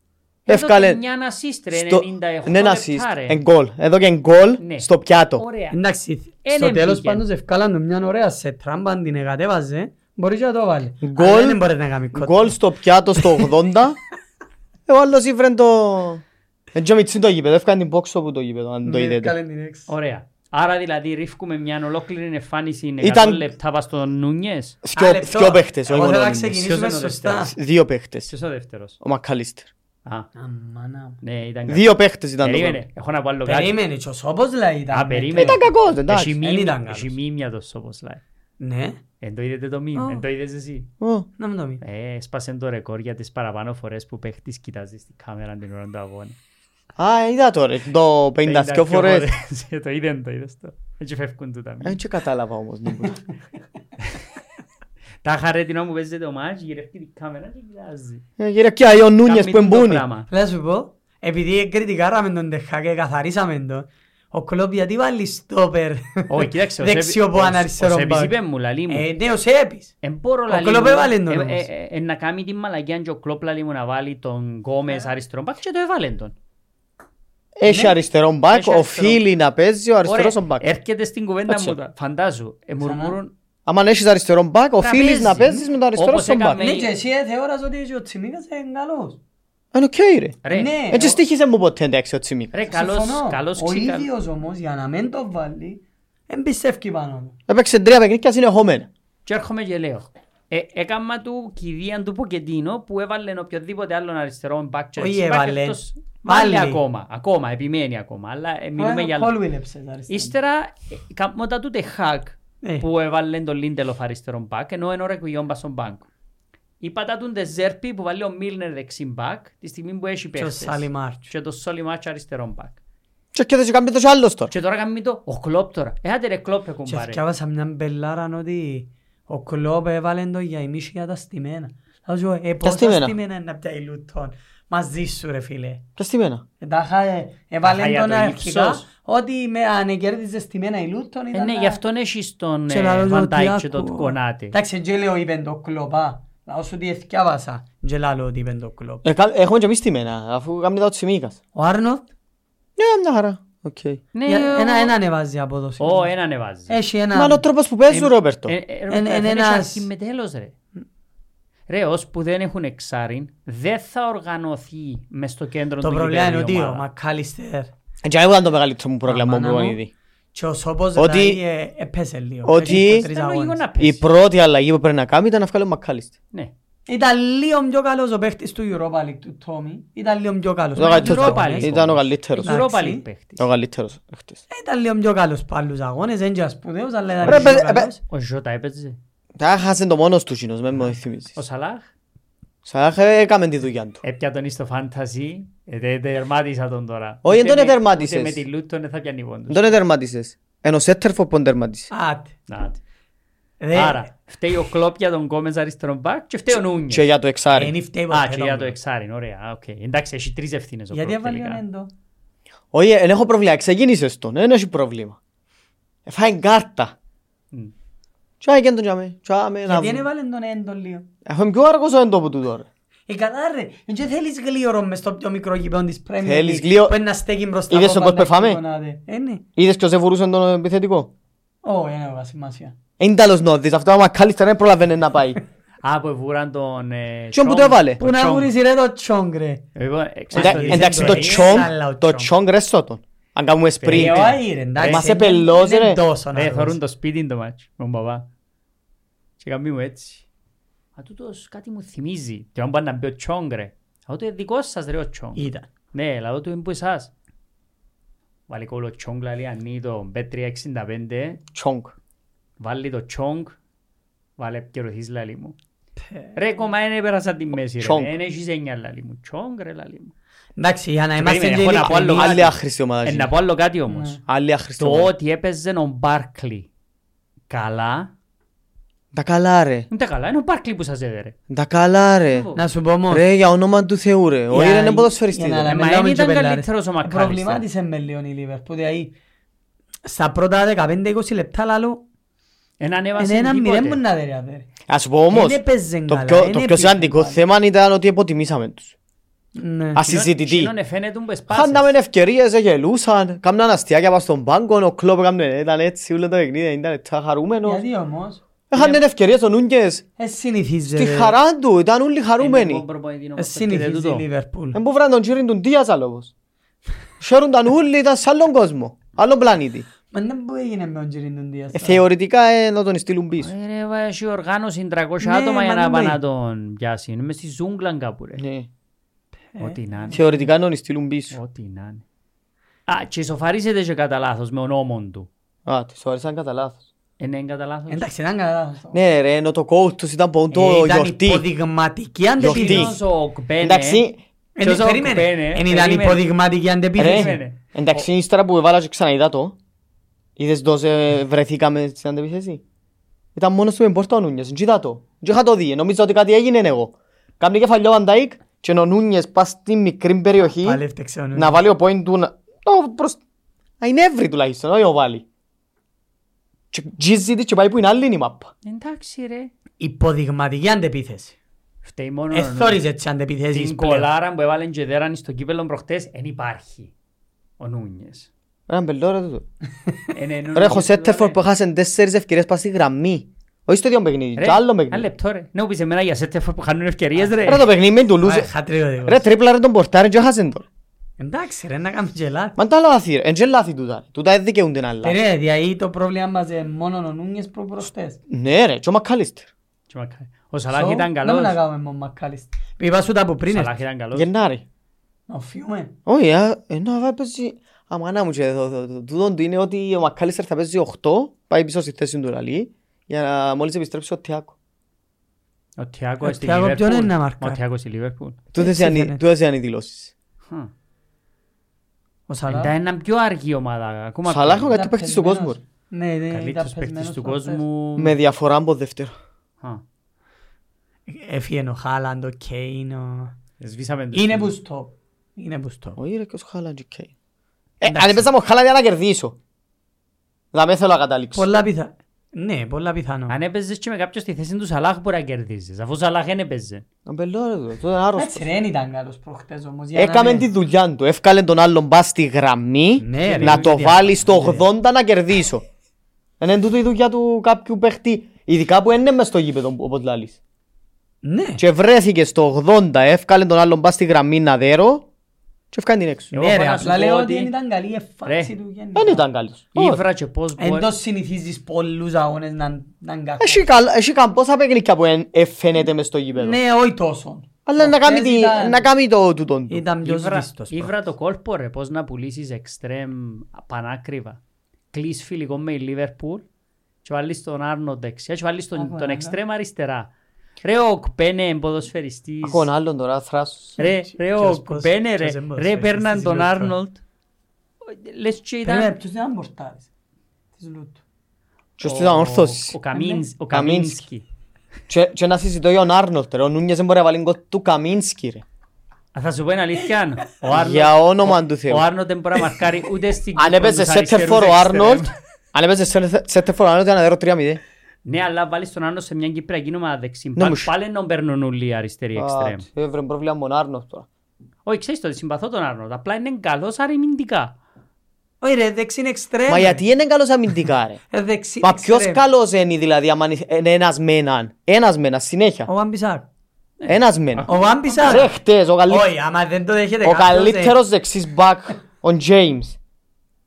Έδωκε Εύκαλε μια assist ρε, στο... 98 Ναι, ένα λεπτά, assist. ρε. Εν γκολ. Εδώ και γκολ Ναι. στο πιάτο. Ωραία. Εντάξει, Ένα στο τέλος μπήκε. πάντως ευκάλαν του μια ωραία σε τράμπαν την εγκατέβαζε. Μπορείς και να το βάλει. Γκολ. Αλλά Δεν μπορείς να κάνει κότα. Γκολ στο πιάτο στο 80. Ο άλλος ήβρε το... Εν τζο μιτσί το γήπεδο. Έφκανε την πόξο που το γήπεδο, αν το Ναι, είδετε. ευκάλεν την έξω. Ωραία. Άρα δηλαδή ρίφκουμε μια ολόκληρη εμφάνιση 100 Ήταν- λεπτά πας στον Νούνιες. Δυο- Α, λεπτό. Δυο παίχτες, όχι Εγώ μόνο θέλω να ο Νούνιες. ξεκινήσουμε Ποιος είναι ο σωστά. δεύτερος; Δύο παίχτες. Ποιος ο δεύτερος; Ο Μακαλίστερ. Α, Αμάνα μου. ναι, ήταν κακός. Δύο παίχτες ήταν το Περίμενε, πρώτο. έχω να πω άλλο κάτι. Περίμενε και ο Σόπος λέει ήταν. Α, μέτρο. περίμενε. Ήταν κακός, εντάξει. Έχει Δεν μίμια- ήταν Έχει καλός. μίμια το όπως λέει. Ναι, Εν το είδετε το μίμ, Ω. εν το είδες εσύ. Ω, να μην το μην. Ε, έσπασε το ρεκόρ για τις παραπάνω φορές που παίχτης κοιτάζεις στην κάμερα την ώρα του αγώνα. Α, είδα τώρα. Το 52 φορές. Το είδαν το είδες το. Έτσι φεύγουν τούτα. Δεν και κατάλαβα όμως. τίποτα. Τα χαρέ την ώρα που παίζεται το μάτς, γυρεύει την κάμερα και κοιτάζει. Ε, Κύριε Κιά, ο Νούνιες Κάνει που τούτο εμπούνει. πράγμα. Θέλω να σου πω, επειδή κριτικάραμε τον Τεχά και καθαρίσαμε τον, ο Κλόπ γιατί βάλει στόπερ Όχι, κοίταξε. ο δεξιό Σέπης- που ο- αν αριστερό Ο Σέπης μπακ. είπε μου, λαλί μου. Ε, ναι, ο Σέπης. Εν μπορώ Ο λαλί Κλόπ μου, έβαλε τον ε, όμως. ε, ε, Να κάνει την μαλακιά και ο Κλόπ λαλί μου να βάλει τον Γκόμες αριστερό μπακ και το έβαλε τον. Έχει Ναι. αριστερό μπακ, Έχει αριστερό. οφείλει να παίζει ο αριστερός ο Ωραία, μπακ. έρχεται στην κουβέντα Κάτσε. μου, τα- φαντάζου, ε, μουρμουρούν Αν έχεις αριστερό μπακ, οφείλεις να παίζεις. παίζεις με το αριστερό Όπως σου μπακ. έκαμε- Ναι, και εσύ ε, θεώρας ότι και ο Τσιμίκας είναι καλός. Είναι οκ ρε. Ρε, Ναι, Έτσι ο- στοίχισε μου ποτέ εντάξει ο Τσιμίκας. ρε, καλός, συμφωνώ. καλός Ο ξεκα- ίδιος όμως για να μην το βάλει, εμπιστεύει πάνω του. Έπαιξε τρία παιχνίδια συνεχόμενα. Και έρχομαι και λέω. Ε, έκαμα του κηδείαν του Ποκετίνο που έβαλε οποιοδήποτε άλλον αριστερό μπακ και Όχι δεξί μπακ, έβαλε. εκτός- Βάλει Βάλει. ακόμα, ακόμα, επιμένει ακόμα. Αλλά ε, μιλούμε για... Πολ βίλεψες αριστερό. Ύστερα, ε, κάμωτα τούτε χακ Ε. που έβαλε τον Λίντελοφ αριστερό μπακ, ενώ ενώ ρεκουιόν πας στον μπάνκο. Είπα τα τον Τεζέρπι που βάλει ο Μίλνερ δεξί μπακ, τη στιγμή που έχει Και ο παίχτες. Σαλιμάρτσο. Και το Σόλιμάτς αριστερό μπακ. Και έρχεται και κάνει το άλλος τώρα. Και τώρα κάνει το, ο Κλόπ τώρα. Ε, άντε ρε Κλόπ, ρε Και κουμπάρε. θυκιάβασα μια μπελάρα ότι ο Κλόπ έβαλε το για ημίση για τα στημένα. Θα σου πω, ε, πόσα στημένα; στημένα είναι από τα Λούτον. Μαζί σου ρε φίλε. Και στη μένα. Ε, Τα είχα, ε, έβαλε Τα είχα τον για το αρχικά ύψος. ότι με αν κέρδιζε στημένα η Λούτον Ε, ήταν... ναι, να- γι' αυτόν έχεις τον Και λαλό του Βαντάικ ότι και τον ακούω. Κονάτε. Εντάξει, και λέω είπε το Κλόπ, α. Λάω σου ότι εθιάβασα. Και λαλό ότι είπε το Κλόπ. Ε, κα- Έχουμε και εμείς στη μένα, αφού κάνει τα ο Τσιμίκας. Ο Άρνοτ, Ναι, μια χαρά. Οκ. Ναι, για- ο- ένα ένα ανεβάζει απόδοση. Ω, ένα ανεβάζει. Έχει ένα... Μα είναι ο τρόπος που παίζουν, Ρόπερτο. Ε, ε, ρε, Εν- παιδιά, εν- δεν έχει ένας- αρχή με τέλος ρε. Ρε, ως που δεν έχουν εξάριν, δεν θα οργανωθεί μες στο κέντρο Το του πρόβλημα είναι γηπέδου η ότι ο ομάδα. Μακάλιστερ Ε, Και αυτό ήταν το μεγαλύτερο μου πρόβλημα μου Αμάνα μου. προπονητή. και ο Σόπος Ότι- δηλαδή ε, έπεσε λίγο. ότι- Έχει τρεις Ήταν λογικό αγώνες. να Η πέσει. πρώτη αλλαγή που πρέπει να κάνει ήταν να βγάλει ο Μακάλιστερ. Ναι. Ήταν λίγο πιο καλός ο παίχτης του Europa League του Τόμι. Ήταν λίγο πιο καλός. Ήταν ο καλύτερος. Europa League. Ήταν ο καλύτερος. Εντάξει. Europa League παίχτης. Ο καλύτερος παίχτης. Ε, Ήταν λίγο πιο καλός πάλι στους αγώνες, δεν και σπουδαίος, αλλά ήταν Ρε, λίγο παι- καλός. Ο Ζώτα έπαιζε. Τα χάσε το μόνος του κοινός, με μου θυμίζεις. Ο Σαλάχ Σαν έκαμε τη δουλειά του. έπια τον στο φάντασι. Ε, τε- τερμάτισα τον τώρα. Όχι, Ούτε δεν τον με- τερμάτισες. ούτε Με τη Λούτον δεν θα πιάνει πόντους. Δεν τερμάτισες. Ενώ Σέτερφο που τερμάτισε. Άτε. Να, τε. Δε- Άρα, φταίει ο Κλόπ για τον Κόμες αριστερό μπακ και φταίει ο Νούνιες. Και για το Ε, εξάρι. είναι φταίει Α, ποτέ και το για το Κλόπ. εξάριν, ωραία, α, οκ. Εντάξει, έχει τρεις ευθύνες ο Γιατί Κλόπ έβαλε ο τελικά. Νέντο. Όχι, δεν έχω πρόβλημα. Ξεκίνησες τον. Δεν έχει πρόβλημα. Έφαγε κάρτα. Μμ. Τι έγινε τον τζάμε. Τζάμε να Γιατί δεν βγει. έβαλε τον Έντο λίγο; Έχουμε πιο αργός ο έντο που του τώρα. Ε, κατά ρε, δεν θέλεις γλίωρο μες στο πιο μικρό γήπεδο της Premier Θέλεις League, γλίω- Που είναι να στέκει μπροστά Είδες από το πώς πάντα πεφάμε; και γονάτε. Ε, ναι. Είδες ποιος εβουρούσε τον επιθετικό; Ω, δεν έβαλε σημασία. Είναι τέλος νόδις. Αυτό άμα Μακάλιστερ δεν προλαβαίνει να πάει. Α, που εβούραν τον... ε, Ποιον που Τσόγκ. το έβαλε. Πού να Τσόγκ. βρεις ρε το τσόγκ ρε. Εγώ, ε, ξέρεις Εντα- το- Εντάξει το το είναι τσόγκ, αλλά ο το τσόγκ. τσόγκ ρέστο τον. Αν κάνουμε Ε, sprint. όχι, ρε, εντάξει, Μα σε είναι- πελός, είναι ρε. τόσο να Ρε, δώσεις. θωρούν το σπίτι το μάτσο, με τον παπά. Και κάνει μου έτσι. Α, τούτος κάτι μου θυμίζει. Και αν πάνε να μπει ο Τσόγκ, ρε. Α, το είναι δικό σας, ρε, ο Τσόγκ. Ήταν. Ναι, λαό του είναι που εσάς. Βάλει κόλλο Τσόγκ, λέει, ανεί το B365. Τσόγκ. Βάλει το Τσόγκ. Βάλε επικαιρωθείς, λαλί μου. Ρε, κόμμα είναι πέρασα τη μέση, ρε. Τσόγκ. Εν έχεις εννιά, λαλί μου. Τσόγκ, ρε, λαλί μου. Εντάξει, για να είμαστε περίμενε, και έχω να πω άλλο ειλικρινείς, Άλλη άχρηστη ομάδα. Ε, εκείνη. να πω άλλο κάτι όμως. Άλλη άχρηστη Το ομάδα. ότι έπαιζε ο Μπάρκλι καλά, Τα καλά ρε. είναι τα καλά, είναι ο Μπάρκλι που σας έδερε. Τα καλά ρε. Να σου πω όμως. Ρε για όνομα του Θεού ρε. Ο για- Ήρεν είναι ποδοσφαιριστής. για να ρε. Ε, μα μιλάμε δεν ήταν και πελάρες. καλύτερος ο Μακάλιστερ. Προβλημάτισε με λίγο η Λίβερπουλ. Δηλαδή, στα πρώτα 15-20 λεπτά λαλό, Εν είναι ανέβασε ένα μηδέν που τίποτε. να δέρει αδέρει. Ας σου πω όμως, Δεν έπαιζε το καλά, πιο- δεν το πιο έπαιζε σημαντικό καλά. θέμα ήταν ότι υποτιμήσαμε τους. Ναι. Ασυζητητή. Εκείνον εφαίνεται που εσπάσες. Χάναμε ευκαιρίες, γελούσαν, κάμναν αστιάκια πας στον πάγκο, ο Κλόπ έκαμνε, ήταν έτσι, όλο το παιχνίδι, ήταν έτσι χαρούμενος. Γιατί όμως, Έχανε ευκαιρίες ο Νούνκες, ε, συνηθίζει. στη ρε. χαρά του, ήταν όλοι Είναι χαρούμενοι. τον προπονητή Ε, όμως, το κύριε συνηθίζει η τούτο. Λίβερπουλ. Δεν μπορούσαν τον τσίριν του Δίας άλλος όμως. Χαίρονταν όλοι, ήταν σε άλλον κόσμο, άλλον πλανήτη. Μα δεν που έγινε με τον Τζιρίν τον Δίας. Ε, Θεωρητικά ε, να τον στείλουν πίσω. Ε, ρε, βα, έχει οργάνωση 300 Ναι, άτομα για μα να δεν πάνε μπορεί. να τον πιάσει. Είναι μες στη ζούγκλα κάπου ρε. Ναι. Ό,τι να είναι. Θεωρητικά να τον στείλουν πίσω. Ό,τι να είναι. Α, και ισοφαρίζεται και κατά λάθος με ονόμον του. Α, τις άρεσαν κατά λάθος. Ε, ναι, κατά λάθος. Εντάξει, ήταν καλά. Ναι ρε, ενώ το coach τους ήταν πόντο Ε, Ήταν γιορτή. υποδειγματική Γιορτή. αντεπίθεση. Εκείνος ο Κπένε, Εντάξει, Ε, Ποιος ο Περίμενε. Κπένε, Εν ήταν περίμενε. υποδειγματική αντεπίθεση. Περίμενε. εντάξει, ύστερα που έβαλα και ξαναείδα το, είδες τόσο ε, βρεθήκαμε στην αντεπιθέση. Ήταν μόνος του με πόρτα ο Νούνιες, δεν είδα το. Δεν είχα το δει, νόμιζα ότι κάτι έγινε εγώ. Κάμνει κεφαλιό ο Βαντάικ και ο Νούνιες πας στη μικρή περιοχή Πάλι έφταξε ο να Νούνιες. βάλει ο point του να... Το προς... Να είναι εύρη τουλάχιστον, όχι ο βάλει. Και γκίζι της και πάει που είναι άλλη είναι η μάπα. Εντάξει ρε. Υποδειγματική αντεπίθεση. Φταίει μόνο ο Εθώρεις έτσι αντεπιθέσεις Την πλέον. κολάρα που έβαλαν και δέραν στο κύπελλο προχτές, δεν υπάρχει. Ο Νούνιες. Έναν πελό ρε τούτο. Ε, ναι, Ρε, Νούνιες, έχω Σέτερφορ ρε. που έχασαν τέσσερις ευκαιρίες πας στη γραμμή. Όχι στο ίδιο παιχνίδι, Ρε, και άλλο Ένα παιχνίδι. λεπτό ρε. Ναι, μου πεις εμένα για Σέτερφορ που χάνουν ευκαιρίες ρε. Ρε το παιχνίδι με του Α, Λούζε. χατριώτικος. Ρε τρίπλα ρε τον πορτάρι και έχασαν τώρα. Εντάξει ρε, να κάνουμε και λάθη. Μα τα λάθη ρε, εν και λάθη τούτα. Τούτα δεν δικαιούνται να Ε, λάθη. Ρε, δηλαδή το πρόβλημα μας είναι μόνο ο Νούνιες προ προχτές. Ναι ρε, και ο Μακάλιστερ. Και μακάρι. Ο Σαλάχ So, ήταν Να μην καλός. να κάνουμε μόνο Μακάλιστερ. Είπα σου τα που Ο πριν. Σαλάχ ήταν καλός. Γενάρη. Να φύγουμε. Όχι, α, ενώ θα παίζει... Αμανά μου και το- το- το- τούτον του είναι ότι ο Μακάλιστερ θα παίζει 8, πάει πίσω στη θέση του Λαλή, για να μόλις επιστρέψει ο Τιάκο. Ο Τιάκο Ο στη Τιάκο ποιον Λίβερπουλ. είναι να Ο μαρκάρει. Τιάκο στη Λίβερπουλ. Τούτες Έτσι είναι οι- φαίνεται. τούτες είναι οι δηλώσεις. Χα. Ο Εντά Σαλάχ. είναι πιο αργή ομάδα. Ακόμα Ο Σαλάχ πιο- ο κάτι παίχτης του κόσμου. ρε. Ναι, ναι, ήταν Καλύτερος πεσμένος παίκτης του προχτές. κόσμου. Με διαφορά από δεύτερο. Χα. Έφυγε ο Χάλαντ, ο Κέιν, ο... Σβήσαμε το Είναι στυλ. που στο. Είναι που στο. Όχι ρε, και ο Χάλαντ και Κέιν. Ε, αν έπαιζα με ο Χάλαντ για να κερδίσω. Δεν θέλω να καταλήξω. Πολλά πιθανό. Ναι, πολλά πιθανό. Αν έπαιζες και με κάποιον στη θέση του Σαλάχ μπορεί να κερδίσεις. Αφού ο Σαλάχ δεν έπαιζε. Να μπελώ ρε, τούτο είναι άρρωστος. Έτσι ρε, δεν ήταν καλός προχτές όμως. για να Έκαμε μην- τη δουλειά του. Εύκαλε τον άλλον μπας στη γραμμή Ναι, ρε, να το γιατί βάλεις αυτό, στο 80 να κερδίσω. Είναι τούτο η δουλειά του κάποιου παίχτη. Ειδικά που είναι μες στο γήπεδο όπως λάλης. Ναι. Και βρέθηκε στο 80, εύκαλε τον άλλον μπας στη γραμμή να δέρω και έφκανε την έξω. Εγώ Ναι μπορώ ρε, να σου απλά πω λέω ότι- ότι δεν ήταν καλή η εφάρξη Ρε. του γενικά. Δεν ήταν καλός. Όχι. Ήβρα και πώς Εν μπορεί... το συνηθίζεις πολλούς αγώνες να να είναι κακό. Έχει καλ- Έχει καμπόσα παιχνίδια που εν- εφαίνεται μες στο γήπεδο. Ναι, όχι τόσο. Αλλά να κάνει, Προχτές τη- ήταν- να κάνει το τούτον του. Ήταν πιο Ήβρα, σβήστος. ήβρα το κόλπο ρε, πώς να πουλήσεις εξτρέμ πανάκριβα. Κλείς φιλικό με η Λίβερπουλ και βάλεις τον Άρνο δεξιά και βάλεις τον, Άκου, τον άκου. εξτρέμ αριστερά. Ρε ο Κπένε ποδοσφαιριστής. Έχω έναν άλλον τώρα, θράσος. Ρε, ρε ο Ποιος πώς- Κπένε ρε, ποιος ρε εμποδοσφαιριστής παίρναν της τον Λούτρα. Άρνολτ. Λες και Περίμενε, ήταν ποιος ήταν πορτάρης της Λούτου. Και ώστε ήταν ο- όρθος. ο Καμίνς- ο Καμίνσκι. Καμίνσκι. Και και να συζητώ για τον Άρνολτ, ρε. Ο Νούνιες δεν μπορεί να βάλει γκολ του Καμίνσκι, ρε. Α, Θα σου πω είναι αλήθεια. Ο Άρνολτ- Για όνομα του Θεού. Ο Άρνολτ δεν μπορεί να μαρκάρει ούτε στην Αν Κύπρο έπαιζε τους σέτερφορ ο αριστερούς Άρνολτ, εξτρέμ. αν έπαιζε σέτερφορ ο Άρνολτ ήταν δέρο 3-0. Ναι, αλλά βάλεις τον Άρνολτ σε μια Κύπριακή ομάδα δεξί. Ναι, Πάλι- μους. Πάλι να παίρνουν όλοι οι αριστεροί εξτρέμ. Έβρε πρόβλημα με τον Άρνολτ τώρα. Όχι, ξέρεις το, ότι συμπαθώ τον Άρνολτ. Απλά είναι καλός αρρημιντικά. Όχι ρε, δεξί είναι εξτρέμ. Μα γιατί είναι καλός αμυντικά ρε; Ε, δεξί Μα ποιος εξτρέμ. καλός είναι δηλαδή άμα είναι ένας με έναν. Ένας με έναν συνέχεια. Ο Βαμπισάρ. Ένας με έναν. Ο Βαμπισάρ. Ρε χτες ο καλύ- Όχι, άμα δεν το δέχεται ο κάποιος, ε, καλύτερος δεξής μπακ, ο James.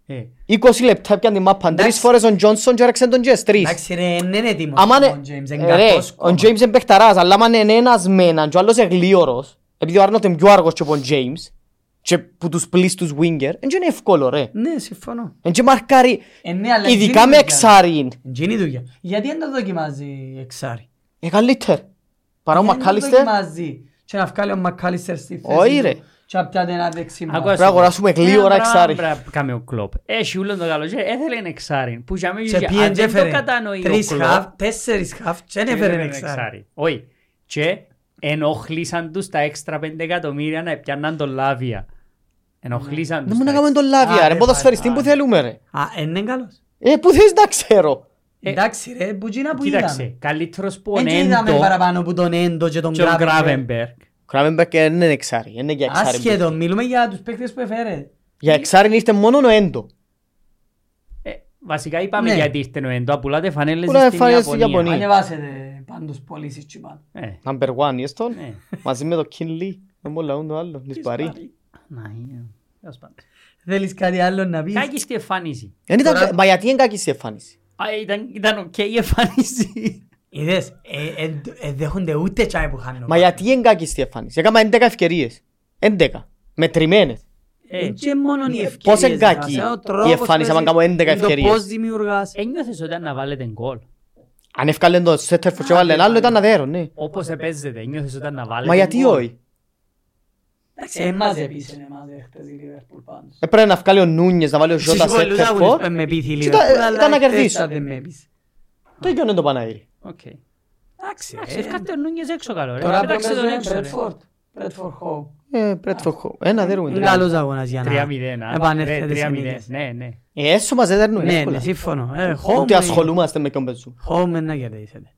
Ε, 20 λεπτά έπιαν την μάπα. Τρεις Εντάξει. φορές ο Τζόνσον και έρεξε τον Jess. Τρεις. Εντάξει ρε, δεν είναι έτοιμος. Άμα ο είναι... James, είναι Ρε, κακός ο κόμμα. James είναι παιχταράς, αλλά άμα είναι ένας με έναν και ο άλλος είναι γλίωρος, επειδή ο Άρνοτ είναι πιο αργός και από τον James, και που τους πλείς winger, δεν είναι εύκολο ρε. Ναι, συμφωνώ. Δεν και μαρκάρει, Ε, ναι, αλλά ειδικά γίνει με δουλειά. εξάρι, Γίνει η δουλειά. Γιατί δεν το δοκιμάζει εξάρι; είναι καλύτερο. Παρά ο Γιατί δεν το Μακάλιστερ, δοκιμάζει. Και να βγάλει ο Μακάλιστερ στη θέση Όχι, του ρε. Και να πιάτε ένα δεξί Ακούω μπακ. σου. πρέπει να αγοράσουμε γλίωρα Ένα εξάρι. πράγμα πρέπει να κάνει ο Κλόπ. Έχει ούλον το καλοκαίρι, έθελε ένα εξάρι. Που για μένα Και αν πήγαινε και δεν το έφερε κατανοεί ο τρεις Κλόπ, χαφ, τέσσερις χαφ και δεν έφερε έφερε εξάρι. Όχι. Και ενοχλήσαν τους τα έξτρα πέντε εκατομμύρια να πιάνναν τον Λάβια. Ενοχλήσαν Δεν τους μου να τα κάνουμε τον Α, Λάβια, ρε, ρε, ποδοσφαιριστή πάλι. που θέλουμε ρε. Α, είναι καλός. Ε, που θες να ξέρω. Ε, Εντάξει ρε, που γίνα που Κοίταξε, είδαμε. καλύτερος που ο Δεν είδαμε Νέντο παραπάνω που τον Έντο και τον και ο Γκράβενμπεργκ. Γκράβενμπεργκ. Κράμενμπερκ είναι εξάρι, είναι για εξάρι. Άσχετο, μιλούμε για τους παίκτες που έφερε. Για εξάρι ήρθε μόνο ο Έντο. Ε, Βασικά είπαμε Ναι. γιατί ήρθε ο Έντο, απουλάτε φανέλες Πουλάτε στην φανέλες στην Ιαπωνία. Ιαπωνία. Ανεβάσετε πάντως πωλήσεις τσι πάνω. Ε, Number one, είσαι τον. ναι. Μαζί με το Kin Lee. Δεν μου λαούν το άλλο, της Παρί. Να, είναι. Τέλος πάντων. Θέλεις κάτι άλλο να πεις; Κάκιστη εμφάνιση. Εν ήταν- Τώρα- Μα γιατί είναι κακή η εμφάνιση. Α, ήταν- Ήταν οκ η εμφάνιση. Είδες, ε, ε, ε, δέχονται ούτε τσάι που χάνουν. Μα γιατί είναι κακή η εμφάνιση; Έκανα 11 ευκαιρίες. 11. Μετρημένες. Ε, Και μόνο οι ευκαιρίες. Πώς είναι κακή σας, ε, ο η τρόπος εμφάνιση άμα παίζεις, κάνω 11 είναι το ευκαιρίες. Πώς δημιουργάς. Ένιωθες όταν να βάλετε γκολ. Αν έφκαλε το Σέτερφορ και βάλε ένα άλλο ήταν αδέρο, ναι. Όπως επέζετε, ένιωθες όταν να βάλετε Μα γιατί γκολ. όχι; Εντάξει, εμάς επίσης εμάς χτες η Λίβερπουλ πάντως. Έπρεπε να βγάλει ο Νούνιες, να βάλει ο Ζώτα Στις πολλούς αγώνες Σέτερφορ. που με πείθει η Και τα- Λίβερπουλ, αλλά ήταν να χτες κερδίσω. τα δεν με έπεισε. Το ίδιο είναι το Παναήρι. Οκ. Εντάξει, Εντάξει, ε, ευκάτε ο Νούνιες έξω καλό. ρε. Τώρα Κοίταξε τον παίζουμε έξω, ρε. Bradford. Bradford Home. Ε, Πρέτφορ, ένα δέρουμε. Είναι καλός αγώνας για να 3-0, α. επανέρχεται Ναι, σε 3-0. νίκες. Ναι, ναι. Ε, έσω μας δεν δέρνουμε Ναι, ναι, εύκολα. σύμφωνο. Ε, Ούτε Home ασχολούμαστε με ποιον παίζουν. Home να κερδίσετε.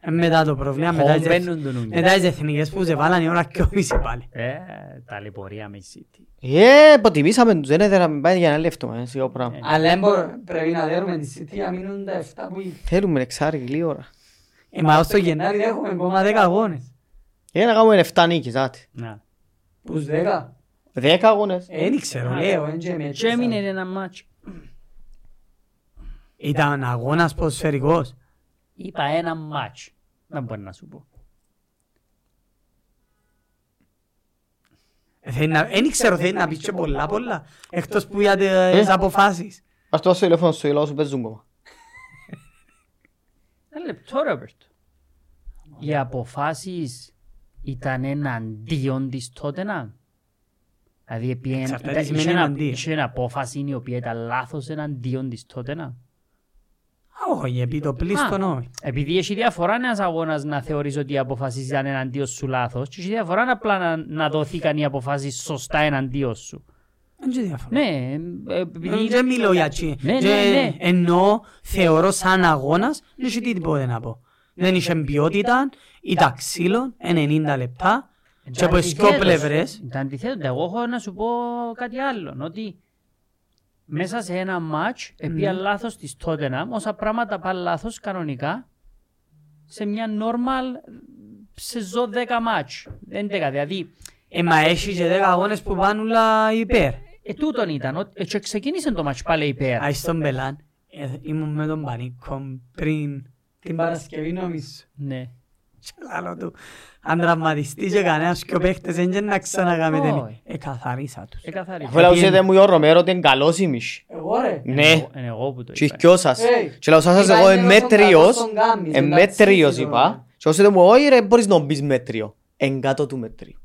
Ε, Μετά το πρόβλημα, μετά Home τις- μπαίνουν του Νούνιες. μετά τις εθνικές που σε βάλαν η ώρα και μισή πάλι. Ε, ταλαιπωρία με η City. Ε, αποτιμήσαμε τους, δεν έδεραμε πάει για ένα λεφτό, ε, σιγά πράγμα. Αλλά δεν μπορώ- πρέπει να δέρουμε τη City να μείνουν τα 7 που είναι. Θέλουμε εξάρι γλύωρα. Ε, μα ως το Γενάρη έχουμε ακόμα 10 αγώνες. Ε, να κάνουμε 7 νίκες, άτε. Να. Πούς 10. 10 αγώνες. Ε, δεν ξέρω, λέω, εν και με Και έμεινε ένα μάτσο. Ήταν αγώνας ποδοσφαιρικός. Είπα ένα μάτσο. Δεν μπορεί να σου πω. Ε, θέλει να- Εν ξέρω, θέλει να πεις και πολλά πολλά. Εκτός που για τις αποφάσεις. Ας το δώσω τηλέφωνο στο λόγο σου παίζουν κόμμα. Ένα λεπτό, Ρόμπερτ. Οι αποφάσεις ήταν εναντίον της τότε να. Δηλαδή, επί ένα- Εξαρτάται ήταν- τι σημαίνει είχε ένα- εναντίον. είχε ένα απόφαση η οποία ήταν λάθος εναντίον της τότε να. Α, Όχι, επί το πλήστον Α. όχι. Επειδή έχει διαφορά ένας αγώνας να θεωρείς ότι οι αποφάσεις ήταν εναντίον σου λάθος και έχει διαφορά απλά να, να δοθήκαν οι αποφάσεις σωστά εναντίον σου. Δεν και διαφορά. Ναι, ε, επειδή... Δεν μιλώ για τσι. Ναι, ναι, Και ναι. Εννοώ, θεωρώ σαν αγώνας, δεν έχει τίποτε να πω. Δεν είχε ποιότητα, ήταν ξύλο, 90 λεπτά, και από τις δυο Αντιθέτως, πλευρές. Ήταν αντιθέτως. Εγώ έχω να σου πω κάτι άλλο. Ότι μέσα σε ένα μάτς επία Ναι. λάθος της Tottenham, όσα πράγματα πάνε λάθος κανονικά, σε μια normal σε ζω 10 μάτς. 11 δηλαδή. Ε, μα έχεις και 10 αγώνες που πάνε όλα υπέρ. Ε, τούτον ήταν. ότι- ε, και ξεκίνησε το μάτς πάλι υπέρ. Άι στον Μπελάν, ε, ήμουν με τον Πανίκο πριν την Παρασκευή νομίζω. Ναι. Και λαλό του, αν τραυματιστεί και κανένας και ο παίχτες δεν και να ξανακάμε Όχι. την. Εκαθαρίσα τους. Εκαθάρισα. Αφού λαούσετε μου ο Ρομέρο ότι είναι καλός ημίς. Εγώ ρε. Ναι. Είναι εγώ που το Και είπα. οι δυο σας. Hey. Και λαούσα σας Είπα, εγώ είναι είμαι όσον μέτριος. καλός τον κάνεις, Είμαι εντάξει, μέτριος το- είπα. Και όσοι μου όχι ρε μπορείς να μπεις μέτριο. Εν κάτω του μέτριου.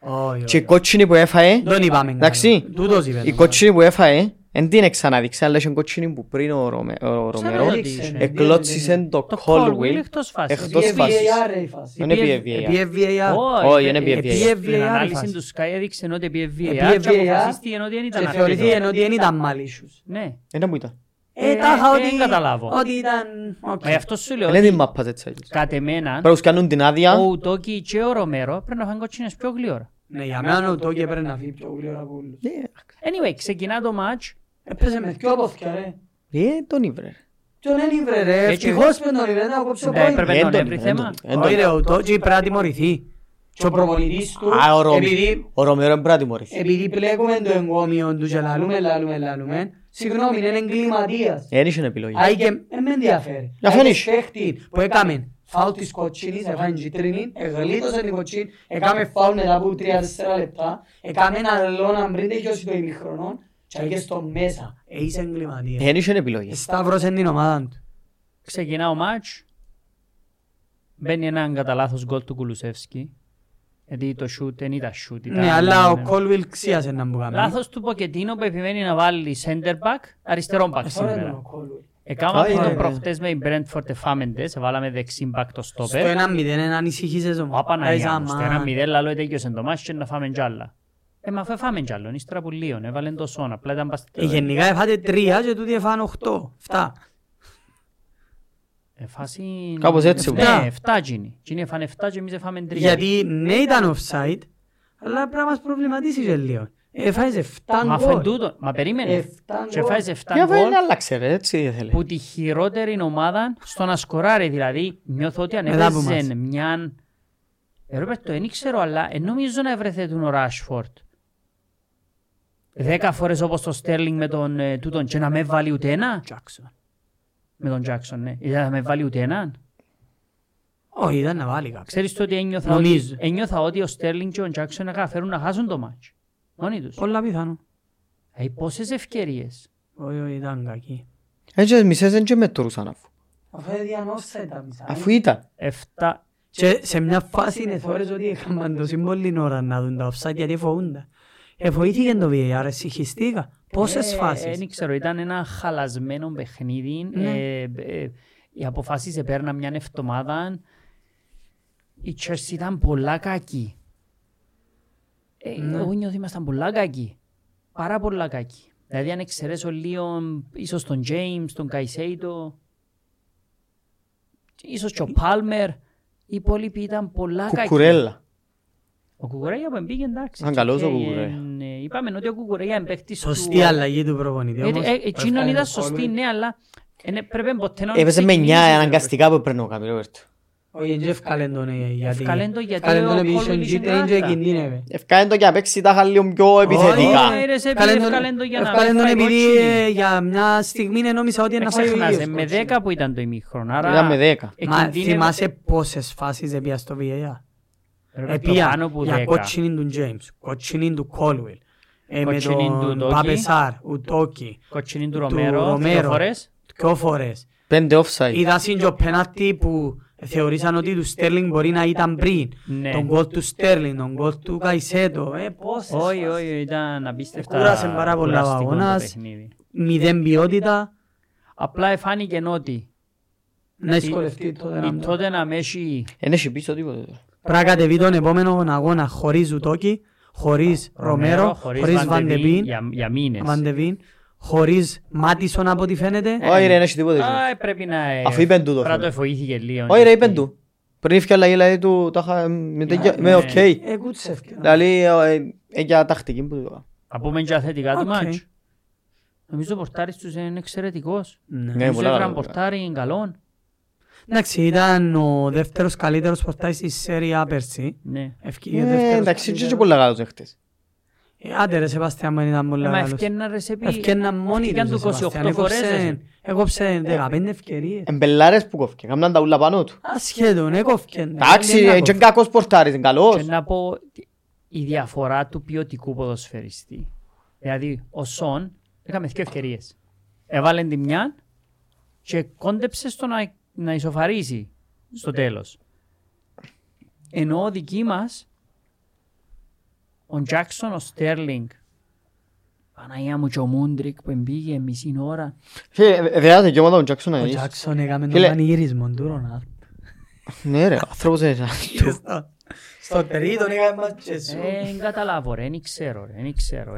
Όχι, Και η όχι. κότσινη που έφαε. Δεν είπαμε Εντάξει. κάτι. Τούτος είπε. Η κότσινη που έφαε. Εν την εξαναδείξε αλλά είχε κότσινη που πριν ο Ρωμε- ο Ρομέρο. ότι Έδειξε, είχε. ναι. Εκλώτσισε το Το Colwill Colwill. εκτός φάσης. Εκτός Επίε φάσης. VAR ρε η φάσης. Δεν είναι Επίε- VAR. επίε VAR. Όχι, είναι ε, επί ε, VAR Στην η ανάλυση φάση. του Sky έδειξε ότι επί Επίε VAR και VAR αποφασίστηκε ότι δεν ήταν Και θεωρηθεί αυτό. ότι δεν ήταν malicious. Ναι. Είναι που ήταν. Ε, Ε, τάχα ε, ότι... δεν καταλάβω. Ότι ήταν... οκ. Μα γι' αυτό σου λέω Είναι την ότι μάπα έτσι αλλιώς. κατ' εμένα Πρέπει να τους κάνουν την άδεια. ο Ουτόκι και ο Ρομέρο πρέπει να φάνε κότσινες πιο γλύωρα. Ναι, για μένα ο Τόκι έπρεπε να φύγει πιο γλύωρα από όλους. Ναι. Anyway, ξεκινά το match. Έπαιζε με δυο πόθηκια ρε. Ε, τον ήβρε. Ποιον δεν ήβρε ρε, Έτσι, ευτυχώς με τον ήβρε, να κόψω Ναι, πόη. έπρεπε Ε, να τον έβρει ήβρε, θέμα. ε, τον ήβρε. Όχι ρε, ο Τότζι πρέπει να τιμωρηθεί. Και ο προπονητής του, Α, ο Ρώμη. επειδή Ο Ρωμέρο είναι πρέπει να τιμωρηθεί. επειδή πλέκουμε το εγκόμιο τους και λαλούμε, λαλούμε, λαλούμε, συγγνώμη, είναι εγκληματίας. Δεν είχε επιλογή. Άι και δεν με ενδιαφέρει. Για Άι και φαίνεις. παίχτη που έκαμε φάουλ της κοτσίνης, έφανε κίτρινη, εγλίτωσε την κοτσίνη, έκαμε φάουλ μετά από 3-4 λεπτά, έκαμε ένα λόνα πριν τελειώσει το ημιχρονό και έγινε στο μέσα. Ε, είσαι εγκληματίας. Δεν είχε επιλογή. Σταύρωσε την ομάδα του. Ξεκινά ο μάτς. Μπαίνει έναν κατά λάθος γκολ του Κουλουσεύσκη. Γιατί το shoot δεν ήταν shoot. ήταν- Ναι, αλλά ο Κόλβιλ ξίασε να μου κάνει. Λάθος του Ποκετίνο που επιμένει να βάλει center back, αριστερό back Ωραία σήμερα. τον Κόλβιλ. Έκανα Α, αυτό είναι, το ναι. προχτές με η Brentford εφάμεντες, βάλαμε δεξί back το Στο stopper. 1-0 είναι ανησυχήσες όμως. Ο Απαναγιά μου, στο ένα αμάν. μηδέν λαλό τέλειωσε το μάτς και να φάμε κι άλλα. Ε, μα αφού φάμε κι άλλο, ύστερα που λίγο, έβαλε το σόν, απλά ήταν πας Ε, Γενικά έφατε τρία και τούτοι έφανε οχτώ. Φτά. Ε, φάση... Κάπως έτσι Ναι, ήταν. 7 γίνει. Εκείνοι έφανε 7 και εμείς έφαμε 3. Γιατί ναι ήταν offside, αλλά πρέπει να μας προβληματίσει και λίγο. Έφαγες 7 Μα αφού γκολ. τούτο, μα περίμενε. Εφτά Και γκολ. φάεις 7 Για γκολ δεν άλλαξε ρε, έτσι ήθελε. που τη χειρότερη ομάδα στο να σκοράρει. Δηλαδή, νιώθω ότι αν Μετά από έπαιζε μας. μια... Ε, Ρόπερτο, δεν ξέρω, αλλά ε, νομίζω να βρεθέτουν ο Ράσφορτ. Δέκα φορές όπως το Στέρλινγκ με τον ε, τούτον και να με βάλει ούτε ένα. Jackson. Με τον Τζάκσον, ναι. Ήταν να με βάλει ούτε έναν. Όχι, ήταν να βάλει κάποιο. Ξέρεις το ότι ένιωθα Νομίζω. ότι, ένιωθα ότι ο Στέρλινγκ και ο Τζάκσον να καταφέρουν να χάσουν το μάτς. Μόνοι τους. Πολλά πιθανό. Ε, πόσες ευκαιρίες. Όχι, όχι, ήταν κακή. Έτσι μισές δεν και μετρούσαν αφού. Αφού έδιαν offside τα μισά. Αφού ήταν. Εφτά. Και σε μια φάση είναι θόρες ότι έκαναν τόση πολλή ώρα να δουν τα offside γιατί φοβούνται. Εφοήθηκε το VAR, συγχυστήκα. Πόσες Ε, φάσεις; Δεν ξέρω, ήταν ένα χαλασμένο παιχνίδι. Ναι. Ε, ε, οι αποφάσεις επέρναν μια εβδομάδα. Η Chelsea ήταν πολλά κακή. Ε, Ναι. Εγώ νιώθω ήμασταν πολλά κακοί. Πάρα πολλά κακοί. Δηλαδή αν εξαιρέσω λίγο ίσως τον James, τον Καϊσέιτο, ίσως και ο Πάλμερ, οι υπόλοιποι ήταν πολλά κακοί. Κουκουρέλα. Ο Κουκουρέγια που εμπήκε εντάξει. Ήταν καλός ο Και, Κουκουρέγια. ε, Είπαμε ότι ο Κουκουρέγια είναι παίκτης του... Σωστή αλλαγή του προπονητή. Ε, όμως. ε, Εκείνον Έφτανε ήταν το σωστή, Colwell. ναι, αλλά ε, πρέπει ποτέ να Έπαιζε με ξεκινήσεις, 9 ρε, αναγκαστικά που πρέπει να κάνει Ρόμπερτο. Όχι, δεν ευκάλεν τον ε, γιατί... Ευκάλεν τον γιατί Ευκάλεν ο τον επειδή Colwell είχε είχε κίτρινη και κάρτα. κινδύνευε. Ευκάνε το για να παίξει τα λίγο πιο επιθετικά. Όχι, ρε, σε Ευκάλεν επειδή τον- ευκάλεν τον για να ευκάλεν μην τον φάει επειδή κότσινη. ε, για μια στιγμή νόμιζα ότι Με να φάει ο ξεχνάς, ίδιος ε, με κότσινη. 10 που ήταν το ημίχρονο, άρα... Ήταν με 10. Μα εκινδύνευε- θυμάσαι πόσες φάσεις έπια στο VAR. Ρε, το Επία πάνω που για 10. κότσινη του James, κότσινη του Colwell, ε, με Κότσινη του τον Τόκι. Παπεσάρ, Ουτόκι, Κοτσινή του του Ρομέρο, δύο Ρομέρο. φορές. δυο φορές. Πέντε offside. Είδα σύντζο πέναλτι που θεωρήσαν ότι του Στέρλινγκ μπορεί να ήταν πριν. Ναι. Τον γκολ του Στέρλινγκ, τον γκολ του Καϊσέτο. Ε, πόσες Όχι, φάσεις. όχι, ήταν απίστευτα Κούρασε πάρα πολλά ο κουραστικό το αγώνας. παιχνίδι. Μηδέν ποιότητα. Απλά εφάνηκε ότι Να δυσκολευτεί τότε η να τότε να με έχει Δεν έχει πίσω τίποτε. Πρέπει να κατεβεί τον επόμενο αγώνα χωρίς Ουτόκι, χωρίς Ρομέρο, χωρίς Βαντεβίν, για, για μήνες. Βαντεβίν, χωρίς Μάτισον από ό,τι φαίνεται. Όχι ρε, δεν έχει τίποτε. Α, πρέπει να... ε, Αφού είπεν τούτο, Πρέπει να το φίλε. εφοήθηκε λίγο. Όχι ρε, είπεν του. Πριν έφυγε αλλαγή, δηλαδή του τα είχα με τέτοια- με οκ. Ε, κούτσευκε. Δηλαδή, ε, ε, για τακτική που του είπα. Να πούμε και τα θετικά του Οκ. μάτς. Νομίζω ο πορτάρις τους είναι εξαιρετικός. Ναι. Ναι, Νομίζω πολλά έφεραν καλά. πορτάρι είναι καλό. Εντάξει, ήταν ο δεύτερος καλύτερος πορτάρις στη Σέρια πέρσι. Ναι. Ευκαιρία Ε, δεύτερος Εντάξει, και καλύτερος. πολλά καλός έχτες. Ε, Άντε ρε Σεβαστιάν μου ήταν Ε, πολλά Μα καλός. ευκαιρνά ρε σε πει... Ευκαιρναν μόνοι Ευκαιρναν τους του ο Σεβαστιάν. 28 φορές. Έκοψε- ρε. Έκοψε 15 ευκαιρίες. Εμπελάρες που κόφηκε, κάμναν τα ούλα πάνω του. Ασχέτον, έκοφκε. Εντάξει, ε, και κακός πορτάρης, είναι Και καλός. να πω η διαφορά του ποιοτικού ποδοσφαιριστή. Δηλαδή, ο Σον έκαμε δύο ευκαιρίες. Έβαλε τη μια και κόντεψε στο να, να ισοφαρίσει στο τέλος. Ενώ ο δική μας, ο Τζάκσον, ο Στέρλινγκ, Παναγία μου και ο Μούντρικ που εμπήγε μισή ώρα. Φίλε, ε, βέβαια δικαιώματα ο Τζάκσον να Ο δεις. Τζάκσον έκαμε τον Φίλε. πανηγυρισμό του Ρονάλντ. Ναι ρε, άνθρωπος είναι σαν του. Στο τρίτον έκαμε μας και σου. Ε, δεν καταλάβω ρε, δεν ξέρω ρε, δεν ξέρω.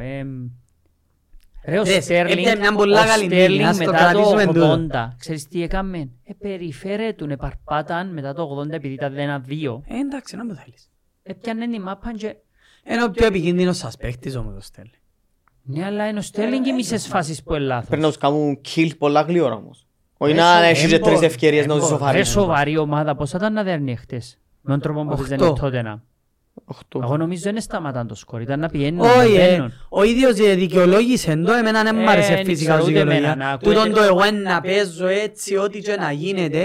Ε, ρε ο Δες, Στέρλινγκ, έπιανε μια πολλά ο καλή μήνυ, Στέρλινγκ ας το μετά κρατήσουμε το τούτο. 80, ξέρεις τι έκαμε. Ε, περιφέρετουν, επαρπάταν μετά το 80 επειδή ήταν ένα-δύο. Ε, εντάξει, να μου θέλεις. Έπιανε τη μάπα και... Είναι ο πιο επικίνδυνος σας παίχτης όμως το Στέλι. Ναι, αλλά είναι ο Στέλινγκ οι μισές φάσεις που είναι λάθος. Πρέπει να τους κάνουν kill πολλά γλυόρα όμως. Όχι Ρε, να σο- έχεις και έμπο- τρεις ευκαιρίες να τους έμπο- Ρε σοφαρείς. σοβαρή ομάδα, πώς θα ήταν να δέρνει χτες. Με τον τρόπο που Οχτώ. παίζανε τότε να. Οχτώ. Εγώ νομίζω δεν σταματάν το σκορ, ήταν να πηγαίνουν, να Όχι, ε, μπαίνουν. ο ίδιος ε, δικαιολόγησε το, εμένα δεν μ' Ε, άρεσε δεν φυσικά ξέρω ως ούτε εμένα, να δικαιολογία. ακούγεται- Τούτον το εγώ είναι να παίζω έτσι, ό,τι και να γίνεται,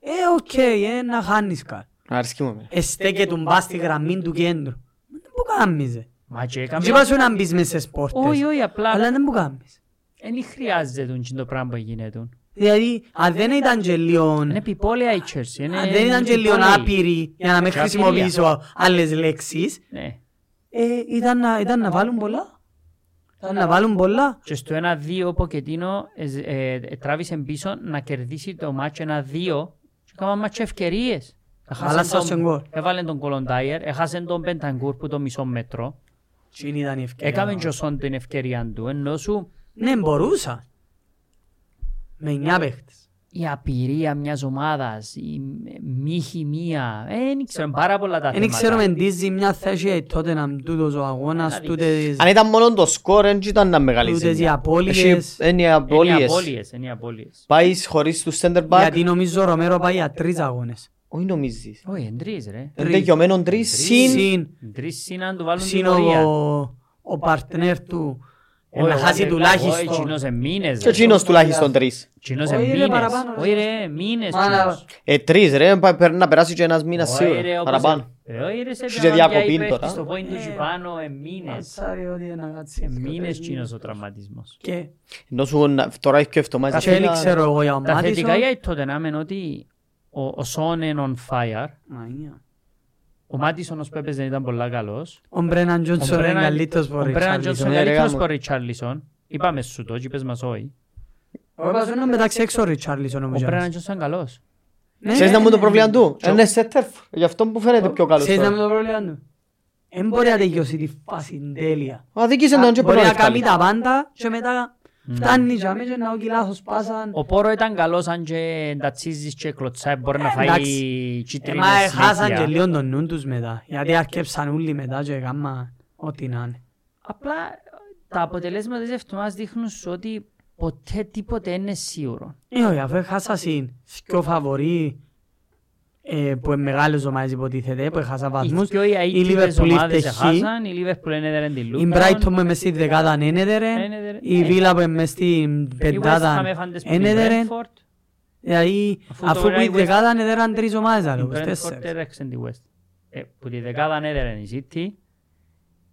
ε, οκ, ε, να χάνεις κάτι. Αρέσκει μου εμένα. Εστέκε του μπας στη γραμμή του κέντρου. Δεν που κάνεις, ε. Μα και έκαμε... Δεν είπα σου να μπεις μες στις πόρτες. Όχι, όχι, απλά Αλλά δεν που κάνεις. δεν χρειάζεται το πράγμα που γίνεται. Δηλαδή, αν δεν ήταν και λίγο... Είναι επιπόλαια η Chelsea. είναι Αν δεν ήταν και λίγο επιπόλαιη. άπειρη για να μην Και χρησιμοποιήσω άλλες λέξεις, Ναι. ε, ήταν, να, ήταν να βάλουν πολλά. Ήταν να βάλουν πολλά. Και στο 1-2 ο Ποκετίνο ε, ε, ε, τράβησε πίσω να κερδίσει το μάτσο 1-2 και έκανα μάτσο ευκαιρίες. Έχασε Χάλασα τον- στον γκολ. Έβαλε τον Κολοντάιερ, έχασε τον Πενταγκούρ που το μισό μέτρο. Τι ήταν η ευκαιρία. Έκαμε και ο Σον την ευκαιρία του, ενώ σου Ναι, μπορούσα. Με εννιά παίχτες. η απειρία μιας ομάδας, η μη χημεία, ε, δεν ξέρω, πάρα πολλά τα Δεν θέματα. ξέρουμε τι ζημιά θα έχει τότε να τούτος ο αγώνας, Να τούτες Αν ήταν μόνο το σκορ, δεν ήταν να μεγάλη τούτες οι ζημιά. απώλειες. Έχει- Είναι οι Είναι οι απώλειες. απώλειες, είναι οι απώλειες. Πάεις χωρίς τους center back; Γιατί νομίζω ο Ρομέρο πάει για τρεις αγώνες. Όχι νομίζεις. Όχι, εν τρεις ρε. Είναι τελειωμένο τρεις συν... Συν, Εν τρεις συν αν του βάλουν συν τιμωρία. ο, ο παρτνέρ του ε, Όχι, να εγώ χάσει δεν- όχι, τουλάχιστον. εκείνος εν μήνες. Και ρε. εκείνος τουλάχιστον τρεις. Εκείνος Όχι, εν ρε, μήνες. παραπάνω, Όχι ρε. ρε, μήνες. Μα να- εκείνος. Ε, τρεις ρε, πα- πρέπει να περάσει και ένας μήνας Όχι, σίγουρα. ρε, όπως Παραπάνω. ε- ε, όχι, ρε, σε Έχει διαμαντιά και διακοπή είπε, τώρα. Στο point του εκεί πάνω, εν μήνες. Ατσάρι ότι είναι να κάτσει. Εν μήνες εκείνος ο τραυματισμός. Και Ενώ σου να- τώρα έχει και εβδομάδες. και δεν ξέρω εγώ για ο Τα θετικά Μάτισον. για η Tottenham είναι ότι ο, ο Σον είναι on fire. Μανία. Ο Μάτισον ως Πέπες δεν ήταν πολλά καλός. Ο Μπρέναν Ο Τζόνσον είναι Μπρέναν- καλύτερος Ο από ο Μπρέναν Ριτσάρλισον. Τζόνσον Ναι, είναι ρε, καλύτερος γάμο. από ο Ριτσάρλισον. Είπαμε σου το, και είπες μας όχι. Ο Έπας είναι μεταξύ έξω ο Ριτσάρλισον Ο όμως. Μπρέναν Τζόνσον είναι καλός. Ναι, Ξέρεις ναι, να μου το ναι, πρόβλημα ναι. του. Είναι σέτερ. Γι' αυτό που φαίνεται πιο καλός Ξέρεις να μου τώρα. το πρόβλημα του; Δεν μπορεί να τελειώσει τη φάση τέλεια. Αδίκησε τον και Μπορεί μπορεί να να κάνει ευκάλει. τα πάντα και μετά φτάνει για μέσα να όχι λάθος πάσαν. Ο Πόρο ήταν καλός αν και τατσίζεις και κλωτσάει μπορεί να φάει εντάξει. κίτρινες Εμά χάσαν και συνέχεια. λίγο τον νου τους μετά. Γιατί αρκέψαν όλοι μετά και έκαναν ό,τι να είναι. Απλά τα αποτελέσματα της εβδομάδας δείχνουν σου ότι ποτέ τίποτε είναι σίγουρο. Ε, όχι, αφού έχασα συν δυο φαβοροί ε, που είναι μεγάλες ομάδες υποτίθεται, που έχασα βαθμούς. Οι πιο οι αίτητες Liverpool ομάδες ήρθε χ. έχασαν, η Liverpool είναι έδερεν τη Η Luton. Brighton που είναι μες στη δεκάδα ένεδερε. Ένεδερε. Η Ε. Villa που είναι μες στην Η West Ham πεντάδα έφαντες που την ένεδερε. Brentford. Δηλαδή, Αφού αφού τώρα που η η West- δεκάδα ανέδεραν τρεις ομάδες Η άλλο, Brentford τέσσερις. έδεξε τη West. Ε, Που τη δεκάδα έδερεν η City,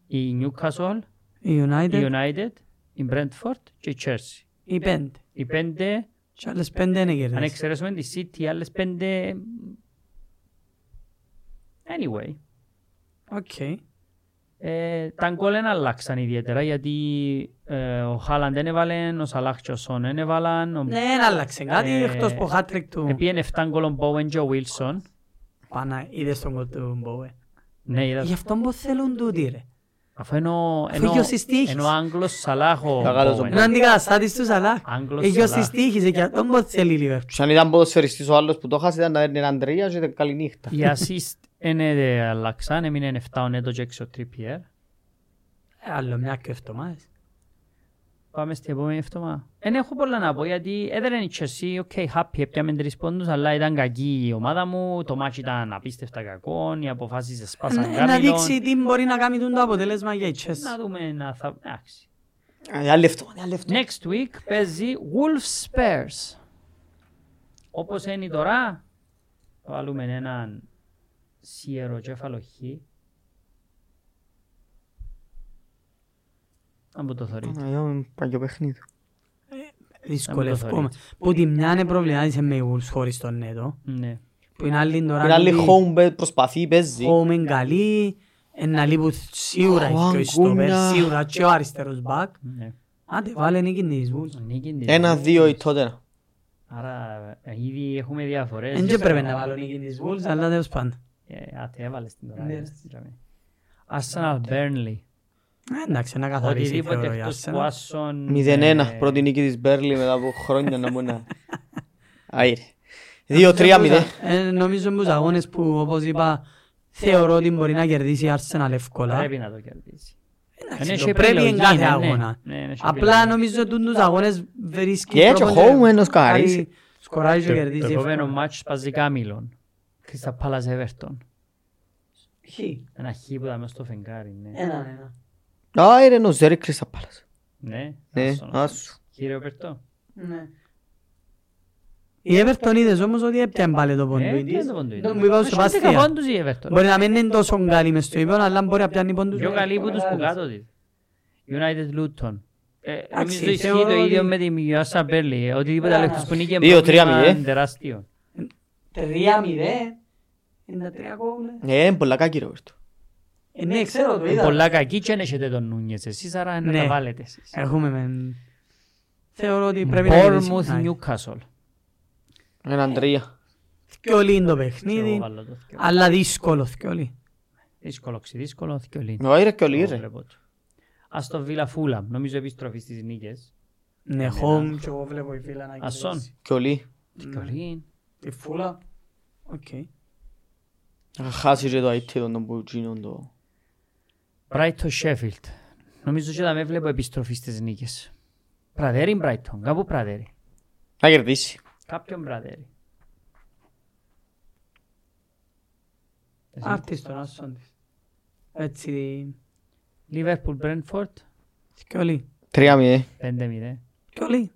η Newcastle, Η η United, United, η Brentford και η Chelsea. οι πέντε. Οι πέντε, Και άλλες πέντε είναι αν κερδίσει. εξαιρέσουμε τη City, οι άλλες πέντε... Anyway. Οκ. Ε, τα γκολ δεν αλλάξαν ιδιαίτερα γιατί ε, ο Χάλαντ δεν έβαλε, ο Σαλάχ και ο Σον δεν έβαλαν. Ο... Ναι, δεν άλλαξε κάτι, Ε, εκτός που ο hat-trick του. Επίεν 7 γκολ ο Μπόουεν και ο Βίλσον. Πάνα, είδες τον κόλ του Μπόε. Ναι, είδα. Γι' αυτό που θέλουν τούτοι ρε. Αφού ενώ, Αφού ενώ, είχε στις τύχεις. ενώ ο Άγγλος Σαλάχ ο Μεγάλος ο Bowen. Είναι αντικαταστάτης του Σαλάχ. Άγγλος Έχει ως Σαλάχ. τις τύχεις, γι' αυτό που θέλει η Liverpool. Και αν ήταν ποδοσφαιριστής ο άλλος που το χάσει ήταν να είναι έναν τρία και ήταν καλή νύχτα. Οι assist είναι δε αλλάξαν, έμεινε 7 ο Νέτο και 6 ο Τρίπιερ. Ε, Άλλο μια και εβδομάδες. Πάμε στην επόμενη εβδομάδα. Δεν έχω πολλά να πω γιατί έδερε η Chelsea, οκ, happy, έπιαμε τρεις πόντους, αλλά ήταν κακή η ομάδα μου, το μάτσι ήταν απίστευτα κακό, οι αποφάσεις σπάσαν Ε, Να κάμιλον. δείξει τι μπορεί να κάνει το αποτέλεσμα για η Chelsea. Να δούμε να θα... Εντάξει. Ε, Άλλη εβδομάδα, άλλη εβδομάδα. Next week παίζει Wolves Spurs. Όπως είναι τώρα, θα βάλουμε έναν σιεροκέφαλο χ. Αν που το θωρείτε. Παναγιώ, Παγιό παιχνίδι. Δυσκολεύκομαι. Που τη μια είναι προβλημάτισε με οι Wolves χωρίς τον Νέτο. Ναι. Που είναι άλλη τώρα. Είναι άλλη τούτη home bet, προσπαθεί, παίζει. home είναι καλή. Ένα λείπουν σίγουρα Ο έχει και ο Ιστόπερ, Αγκούνια. σίγουρα και ο αριστερός μπακ. ναι. Άντε βάλε νίκη της Wolves. Νίκη της. Ένα-δύο η τότε. Άρα ε, ήδη έχουμε διαφορές. Δεν και πρέπει να βάλω νίκη της Wolves, αλλά τέλος πάντων. Ε, Α, τι έβαλες την τώρα. Ναι. έβαλες την τζαμί. Arsenal Burnley. Ε, Εντάξει, να καθαρίσει Οτιδήποτε θεωρώ η εκτός Arsenal. που Άσον... 0-1, ε, πρώτη νίκη της Μπέρλι μετά από χρόνια να μου να... Άιρε. 2-3-0. Ε, Νομίζω στους αγώνες που όπως είπα θεωρώ ότι μπορεί να κερδίσει η Arsenal εύκολα. Πρέπει να το κερδίσει. Δεν έχει το πρέπει εν επιλογή, κάθε ναι, ναι. αγώνα. Ναι, δεν έχει Απλά επιλογή. νομίζω ότι τους αγώνες βρίσκει Και έτσι, τρόπο home και ενώ σκαρίζει. κάνει- Σκοράζει και Το- Το κερδίζει. επόμενο εύκολα. μάτσο σπάζει Κάμιλον. Κρίστα Πάλας Everton. Χ. Ένα χ που ήταν μες στο φεγγάρι, ναι. Έναν ένα. Α, είναι ο Ζέρι Κρίστα Πάλας. Ναι, Ναι, άσο να άσου. κάνεις. Κύριε Περτό. Ναι. Η Everton είδες όμως ότι έπιαν πάλι το πόντο. Ε, της. τι είναι το πόντο είναι. Το μου είπα ο Έχει δέκα Σεβάστιαν. πόντους η Everton. Μπορεί να μην είναι τόσο καλή μες στο ύπνο, αλλά μπορεί να πιάνει πόντους. Πιο με καλή που τους που μεγάλες. κάτω της. United Luton. Ε, Εντάξει, Νομίζω ισχύει θεωρώ το ίδιο ότι- με τη Μιουάσα Μπέρλι. ε, Οτιδήποτε Α, άλλο εκτός που νίκη είναι δύο, τρία, πρόβλημα μηδέν. τεράστιο. Τρία μηδέν. Είναι τα τρία κόβουλε. Ε, είναι πολλά κακή ρε Ρόμπερτο. Ε, Ναι, ξέρω το Είναι είδα. πολλά κακή και δεν έχετε τον Νούνιες εσείς, άρα να Ναι. τα βάλετε εσείς. Έχουμε μεν... Θεωρώ ότι πρέπει να κερδίσει. Bournemouth Ναι. Newcastle. Έναν τρία. Θκιολί είναι το Εγώ παιχνίδι, βάλω το θκιό. αλλά δύσκολο θκιολί. Δύσκολο, ξε- δύσκολο θκιολί. Όχι ρε και όλοι Εγώ ρε. βλέπω το. Ας το Villa Fulham, νομίζω επιστροφή στις νίκες. Ναι, home και εγώ βλέπω η φίλα να Ασόν. κερδίσει. Και όλοι. Θκιολί. Τη φούλα. Οκ. Θα χάσει και το αίτητο τον που γίνον το... Brighton Sheffield. Νομίζω και θα με βλέπω επιστροφή στις νίκες. Πραδέρι Brighton, κάπου πραδέρι. Να κερδίσει. Κάποιον πραδέρι. Άρτης τον άσον της. Έτσι, Liverpool Brentford, θκιολί. Τρία μηδέ. 5-0. Θκιολί. Α, δεν Θκιολί είναι. είναι ωραίο.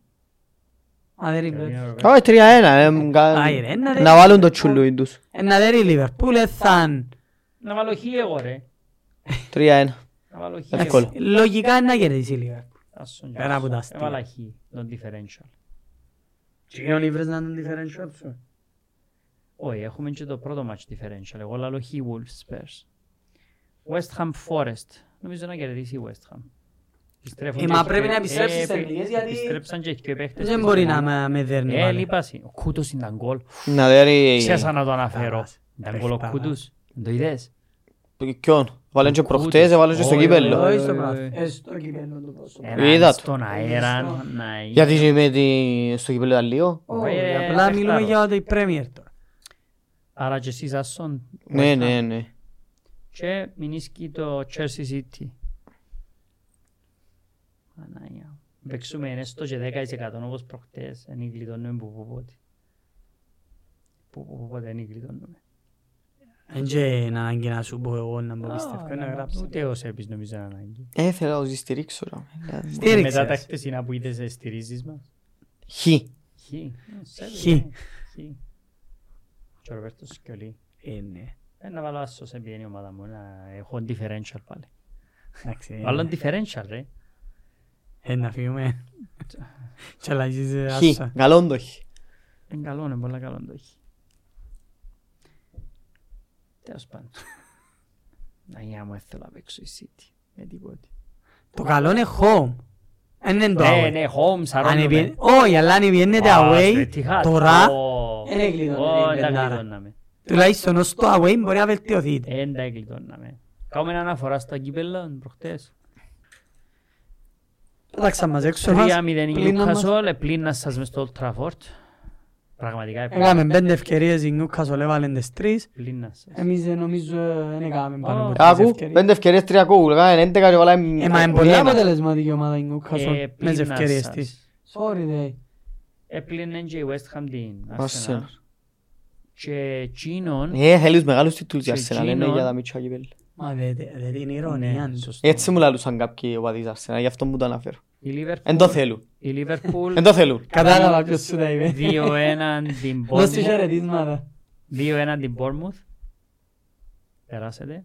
Όχι, τρία ένα. ε, κα- Α, είναι ένα, ρε. Να βάλουν το τσουλούι τους. Ένα δέρι Λιβερπούλ εθαν. Να βάλω χ εγώ ρε. Τρία ένα. Να βάλω χ Εύκολο. εγώ. Λογικά είναι να κερδίσει η Λιβερπούλ. Άσον και Πέρα άσον. από τα αστεία. Έβαλα χ, τον differential. Και είναι ο Λίβρες να είναι differential σου; Όχι, έχουμε και το πρώτο match differential. Εγώ λαλώ χ Wolves Spurs. West Ham Forest. Νομίζω να κερδίσει η West Ham. Επιστρέφουν Ε, και μα οι πρέπει δυο- να επιστρέψεις Ε, στις επι- τελικές, γιατί Επιστρέψαν και οι δυο παίχτες Δεν της μπορεί Liverpool. να με- με δέρνει Ε, πάλι. λείπασαι. Ο Κούτος ήταν γκολ. Να δέρει... Ξέσα να το αναφέρω. Ταράς. Ήταν γκολ ο Παιχτάρα. Κούτος. Το είδες. Ποιον. Βάλουν και Κούτος. προχτές, έβαλαν και στο Όχι, κύπελλο. όχι. Όχι στο ε, πράθυ. ε, Ε, στο κυπέλλο το πόσο. Έναν Είδα το. στον αέρα. Στο- να- Γιατί με τη... στο κύπελλο ήταν λίγο. Όχι, Ε, απλά παιχτάρος. μιλούμε για το Premier τώρα. Άρα και εσείς άσον. Ναι, West Ham. ναι, ναι. Και μηνίσκει το Chelsea City. Παναγιά. μου. Παίξουμε έστω και 10% όπως προχτές. Εν γλιτώνουμε που που πότε. Που που πότε εν γλιτώνουμε. Εν και είναι ανάγκη να σου πω εγώ να μου πιστεύω να γράψω. Ούτε ο Σέπης νομίζω είναι ανάγκη. Ε, θέλω να τους στηρίξω. ρε. Στήριξες. Μετά τα χτεσινά που είδες ε, στηρίζεις μας. Χ. Χ. Ε, Σέπης, Χ. ναι. Χ. Και ο Ρομπέρτος Σκιολί. Ε, ναι. Ε, Να βάλω άσο σε πιένει η ομάδα μου. Να έχω differential πάλι. Εντάξει. Βάλω differential ρε. Ε, να φύγουμε. Και αλλάζεις ε, Χ. άσα. Καλόν το χ. Είναι καλό, είναι πολύ καλό το έχει. Τέλος πάντων. Να για μου θέλω να παίξω η City. Με τίποτε. Το καλό είναι home. Εν είναι το Ναι, away. ναι, home, Αν σαρώνουμε. επι- Όχι, αλλά αν επιένετε Α, away, στο Etihad. τώρα, Ω, εν εγκλειδώνεται ω, η εν τα πεντάρα. γλιτώναμε. τουλάχιστον ως το away μπορεί να βελτιωθείτε. Εν τα γλιτώναμε. Κάνουμε ένα αναφορά στα κύπελλα προχτές. Εντάξει, μας έξω μας. 3-0 η πλήνα μας. Newcastle, επλήνα σας μες στο Old Trafford. Πραγματικά Έκαμε πέντε ευκαιρίες η Newcastle έβαλε τις τρεις. επλήνα σας. Εμείς ε, νομίζω ε, δεν έκαμε πάνω από Ω. τρεις Άκου, ευκαιρίες. πέντε ευκαιρίες, τρία κόβουλ. Κάνε 11 και βάλαμε... Ε, μα είναι πολύ ένα. αποτελεσματική ομάδα η Newcastle Ε, μες τις πλήνα ευκαιρίες σας. της. Sorry, δε. Έπλυνε και η West Ham την Arsenal. Arsenal. Και εκείνον... Ε, θέλεις τους μεγάλους τίτλους η Και Arsenal, είναι εκείνον- για τα μίτσια κύπελλα. Μα δε, δε, δε, είναι ηρωνία. Ναι, τους. σωστό. Έτσι μου λαλούσαν κάποιοι οπαδοί της Arsenal, γι' αυτό μου το αναφέρω. Η Liverpool... Εν το θέλουν. Η Liverpool Εν το θέλουν. Κατάλαβα ποιος σου τα είπε. 2-1 την Δώσ' τους Bournemouth. χαιρετίσματα. 2-1 την Bournemouth. Περάσετε.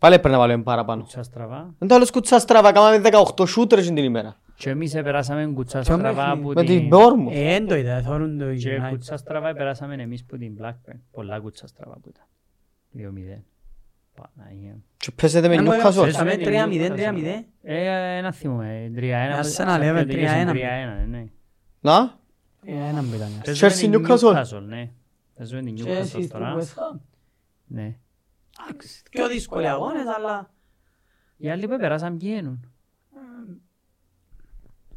Πάλι πρέπει να βάλουμε παραπάνω. Κουτσά στραβά. Εν το άλλο κουτσά στραβά, κάναμε 18 σούτρες την ημέρα. Και εμείς περάσαμε κουτσά Ποιο στραβά παιχνίδι; που Με την την... Bournemouth. Ε, εν το είδα, θωρούν το Και United. κουτσά στραβά περάσαμε εμείς που την Blackburn. Πολλά κουτσά στραβά που ήταν. 2-0. Παναγία. Και παίζετε με Αν μπορεί να Newcastle. παίζαμε την 3-0, Newcastle. 3-0. Ε, ένα θυμούμε. 3-1. Arsenal, Everton, 3-1. 3-1, ναι. Να, Ε, έναν που ήταν. Παίζουμε Chelsea, την Newcastle. Newcastle, ναι. Παίζουμε την Και Newcastle εσείς τώρα. του West Ham. Ναι. Εντάξει, Πιο δύσκολοι αγώνες, αλλά... Οι άλλοι που περάσαν πηγαίνουν.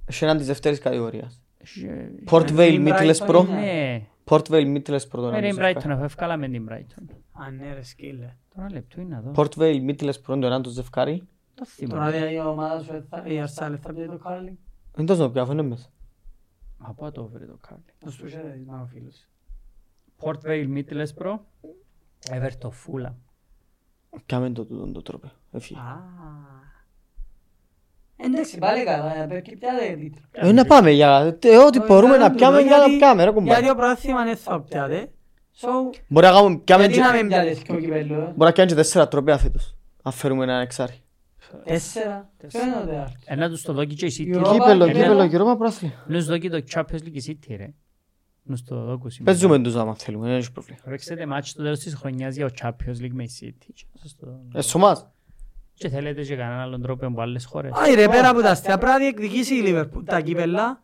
έχει έναν της δεύτερης κατηγορίας. Και- Port Ε, Vale, η Brighton Middlesbrough. είναι- Ναι. Port Vale, Middlesbrough. το Με την έναν Brighton, τους αφού ευκάλαμε την Brighton. Α, ναι ρε σκύλε. Τώρα λεπτό είναι εδώ. Port Vale, Middlesbrough, το έναν τους δευκάρι. το Τώρα θυμάμαι. η ομάδα σου, θα- η Αρσάλε θα πει το Κάρλινγκ. Δεν το πιάφω, είναι μέσα. Μα πού το βρει το Κάρλινγκ. Να σου είχε να ο φίλος. Port Vale Middlesbrough. Everton Fulham. Πιάμε το τούτον το τρόπο. Έφυγε. Α. Εντάξει, πάλι καλά, πρέπει πιάτε τίτλο. Ε, να πάμε για ε, ό,τι μπορούμε να πιάμε για να πιάμε ρε Γιατί κουμπάρε. ο πρόθυμα δεν θα πιάτε. So, Μπορεί να κάνουμε πιάμε γιατί και- να μην πιάτε και ο κυπέλλου, ε. μπορεί να πιάμε και τέσσερα τρόπια φέτος. Αν φέρουμε ένα εξάρι. Τέσσερα; Ποιο είναι το τέταρτο. Ένα τους το δόκι και η City. Europa, Κύπελο, Europa. κύπελο, Europa πρόθλημα. Νους δόκι το Champions League η City ρε. Νους το δόκου σήμερα. Παίζουμε τους άμα θέλουμε, δεν έχει πρόβλημα. Θα παίξετε μάτσι στο τέλος της χρονιάς για ο Champions League με η City. Και σας το- Ε, σωμάς. Και θέλετε και κανέναν άλλον τρόπο από άλλες χώρες. Όχι ρε, πέρα από τα αστεία πρέπει να διεκδικήσει η Λίβερπουλ τα κύπελλα.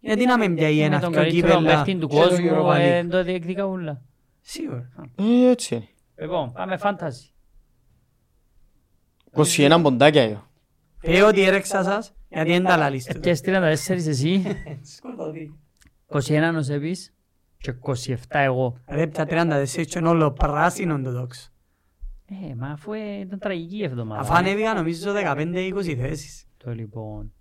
Γιατί να μην πιάει Με ένας τον δυο καλύτερο κύπελλα παίχτη του και το κόσμου Europa ε, League. το διεκδικά ούλα. Σίγουρα. Ε, έτσι είναι. Λοιπόν, πάμε φάνταση. 21 ποντάκια εγώ. Πέ ότι έρεξα σας, γιατί δεν τα λαλείστε. Έπιες 34 εσύ, Σκοτωθεί. 21 ο Σεβής και 27 εγώ. Ρε πια 34 και είναι όλο πράσινο το δόξο. Ε, μα αφού ε, ήταν τραγική η εβδομάδα. Αφού ανέβηκα νομίζω 15-20 θέσεις. Το λοιπόν.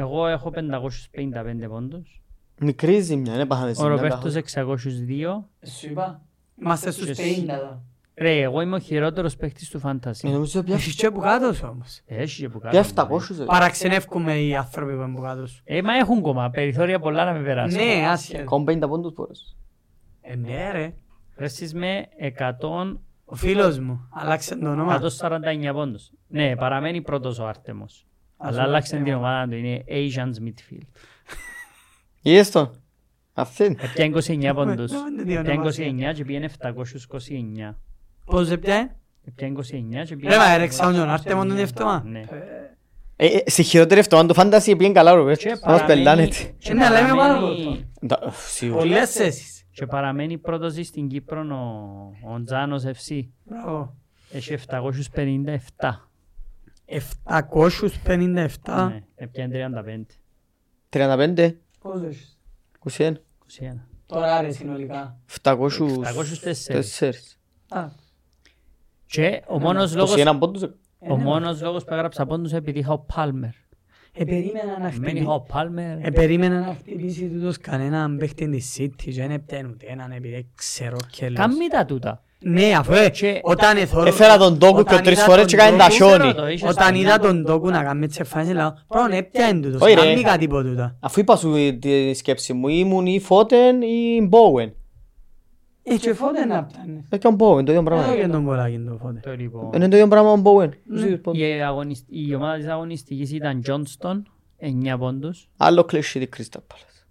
Εγώ έχω 555 πόντους. Μικρή ζημιά, δεν πάθαμε Ο ζημιά. Ροπέρτος καθόλου. 602. Σου είπα. Είμαστε στους Και 50 εσύ. εδώ. Ρε, εγώ είμαι ο χειρότερος παίχτης του Ε, φάνταση. νομίζω πια Έχεις και που κάτω σου όμως. Έχεις και που πια κάτω. 700 ρε. Παραξενεύκουμε οι άνθρωποι που είναι που κάτω σου. Ε, μα έχουν κόμμα, περιθώρια πολλά να με περάσουν. Ναι, άσχετο. Ακόμα 50 πόντους μπορείς. Ε, ναι ρε. Ρε, εσείς με 100 Ο φίλος μου. Άλλαξε το όνομα. 149 πόντους. Ναι, παραμένει πρώτος ο Άρτεμος. Αλλά σου άλλαξε άρεσε, την ε. ομάδα του, είναι Asians Midfield. Είδες το. Αυτή είναι. Έπια 29 πόντους. Ναι, ναι, ναι, Έπια ονομασία. 29 και πήγαινε 729. Πώς σε πιάει. Έπια 29 και Ρε πήγαινε... μα έρεξα τον Άρτεμον τον εύτομα. Ναι. Ε, ε, Στη χειρότερη εβδομάδα του φάνταση πήγαινε καλά ο Και Ροπέρτος. Όμως παραμένει- πελάνεται. και Ναι, αλλά είμαι πάρα παραμένει- Τα- ουφ, Σίγουρα. Πολλές θέσεις. Και παραμένει πρώτος στην Κύπρο ο, ο Τζάνος FC. Μπράβο. Έχει 757. 757. Ναι, έπιανε 35. 35, Πώς έχεις. 21, 21. Τώρα ρε συνολικά. 704. 704. Α, Και ο μόνος λόγος, 21 πόντους. ε, ο ναι. μόνος λόγος που έγραψα πόντους επειδή είχα ο Πάλμερ. Ε, περίμενα να Μένει χτυπήσει. είχα ο Πάλμερ. Ε, περίμενα να χτυπήσει τούτος κανέναν παίχτη της City και δεν έπιανε ούτε έναν επειδή ξέρω κέλος. Κάμει τα τούτα. Ναι, αφού ε, Και- όταν εθώρω- Έφερα τον Τόκου όταν και τρεις είδα φορές τον και κάνει τα Τόκου- χιόνι. Ξέρω το, είχες Όταν το είδα μυαλό. τον Τόκου να κάνει τις εμφάνισεις λέω πρώτον έπιανε τούτος, Όχι, ρε. κάνει κάτι από τούτα. Αφού είπα σου τη σκέψη μου, ήμουν ή Φώτεν ή Μπόουεν. Ε, και φώτε να πιάνε. Ε, και ο Μπόουεν, το ίδιο Ε, πράγμα. όχι τον πολλάκι το φώτε. Το λοιπόν. Είναι το ίδιο πράγμα ο Μπόουεν. Η, αγωνισ- η ομάδα της αγωνιστικής ήταν Johnston, 9 πόντους. Άλλο κλείσι της Crystal Palace.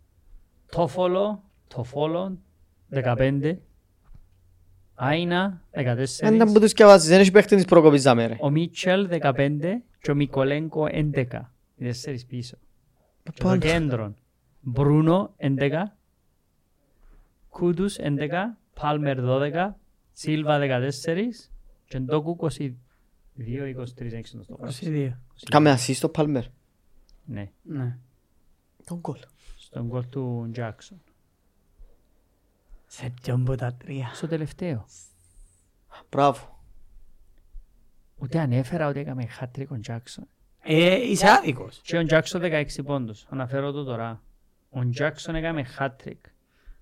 Τόφολο, Τόφολο, 15. Άινα, 14. Αν δεν που τους σκευάσεις, δεν έχει παίχτη της προκοπής δάμε, ρε. Ο Μίτσελ 15 και ο Μικολέγκο 11. Οι τέσσερις πίσω. Και το Πάντα. κέντρο. Μπρούνο 11. Κούντους 11. Πάλμερ 12. Σίλβα 14. Και Ντόκου 22-23 έξω στο στόχο. 22. Κάμε ασίστ το Παλμέρ. Ναι, Ναι. Τον γκολ. στον κόλ του Τζάκσον. Σε ποιον από τα τρία. Στο τελευταίο. Μπράβο. Ούτε ανέφερα ότι έκαμε χάτρικ ο Τζάκσον. Ε, είσαι άδικος. Και ο Τζάκσον 16 πόντους. Αναφέρω το τώρα. Ο Τζάκσον έκαμε χάτρικ.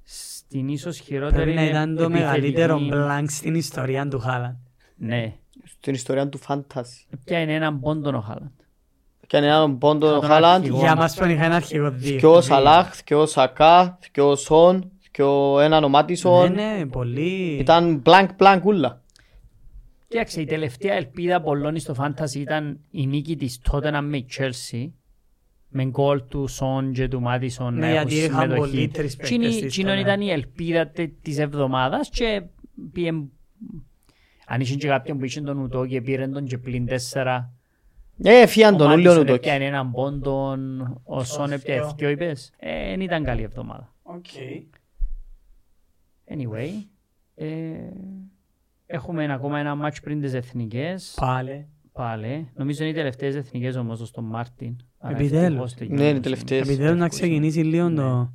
Στην ίσως χειρότερη Πρέπει να ήταν το επιθετική- μεγαλύτερο μπλανκ στην ιστορία του Χάλαντ. Ναι. Στην ιστορία του φάνταση. Ποια είναι έναν πόντον ο Χάλαντ; Και αν έναν πόντο Θα ο τον Χάλαντ, αρχηγό. Για μας που είχαν αρχηγό δύο. και ο Σαλάχ, και ο Σακά, και ο Σον, και ο έναν ο Ναι, Μάτισον. ναι, πολύ. Ήταν blank blank ούλα. Κοίταξε, η τελευταία ελπίδα πολλών στο φάνταση ήταν η νίκη της Tottenham με η Chelsea με γκολ του Σον και του Μάτισον Ναι, να έχουν γιατί είχαν συμμετοχή. πολύ τρεις παίκτες Τσίνη- στη τσίνον ιστορία. ήταν η ελπίδα τε- της εβδομάδας και πήγε... Αν είχε και κάποιον που είχε τον Ουτό και πήρε τον και πλην τέσσερα Ε, φύγαν ο τον ούλιο Μάτισον του έπιανε έναν πόντον, ο Σον έπιανε δυο. δυο είπες. Ε, δεν ήταν καλή εβδομάδα. Οκ. Anyway, ε, έχουμε ακόμα ένα μάτς πριν τις εθνικές. Πάλι. Πάλι. Νομίζω είναι οι τελευταίες εθνικές όμως στον Μάρτιν. Άρα Επιτέλους. ευτυχώς τελειώνουν Ναι, είναι οι σήμερα. τελευταίες. Επιτέλους να ξεκινήσει λίγο το...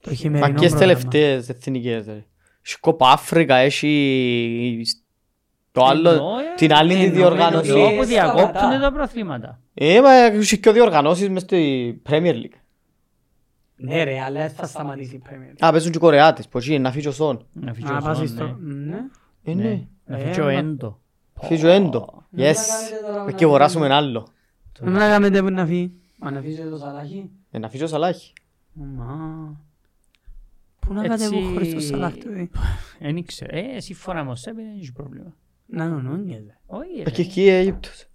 Το Μα χειμερινό και στις πρόγραμμα. τελευταίες εθνικές. ρε. Έχει Κόπα Αφρικα, έχει το άλλο. Εννοώ, Την άλλη τη εννοούμε διοργάνωση. ότι- Όπου διακόπτονται σταματά. τα προαθλήματα. Ε, μα έχει και διοργανώσεις μες στη Premier League. Ναι ρε, αλλά θα σταματήσει η Premier. Α, παίζουν και οι Κορεάτες, που εκεί είναι να φύγει ο Σον. Να φύγει Να ο πας Σον, στο... ναι. Ναι. Ε, Ναι. ναι. Να Ε, φύγει ο μα- Έντο. Φύγει ο Έντο. Να Yes. κάνετε τώρα Πρέπει να και αγοράσουμε φύγει. ένα άλλο. Να μην κάνετε που να φύγει. Μα να φύγει το Σαλάχι. Ε, να φύγει ο Σαλάχη. Μα... Πού να Έτσι- κατεβώ χωρίς το Σαλάχ του, ε. Δεν ήξερα. Ε, σύμφωνα με ο Σέπιν δεν έχει πρόβλημα. Να νονόνιζε. Όχι Ε, ρε. Και εκεί η Αίγυπτος.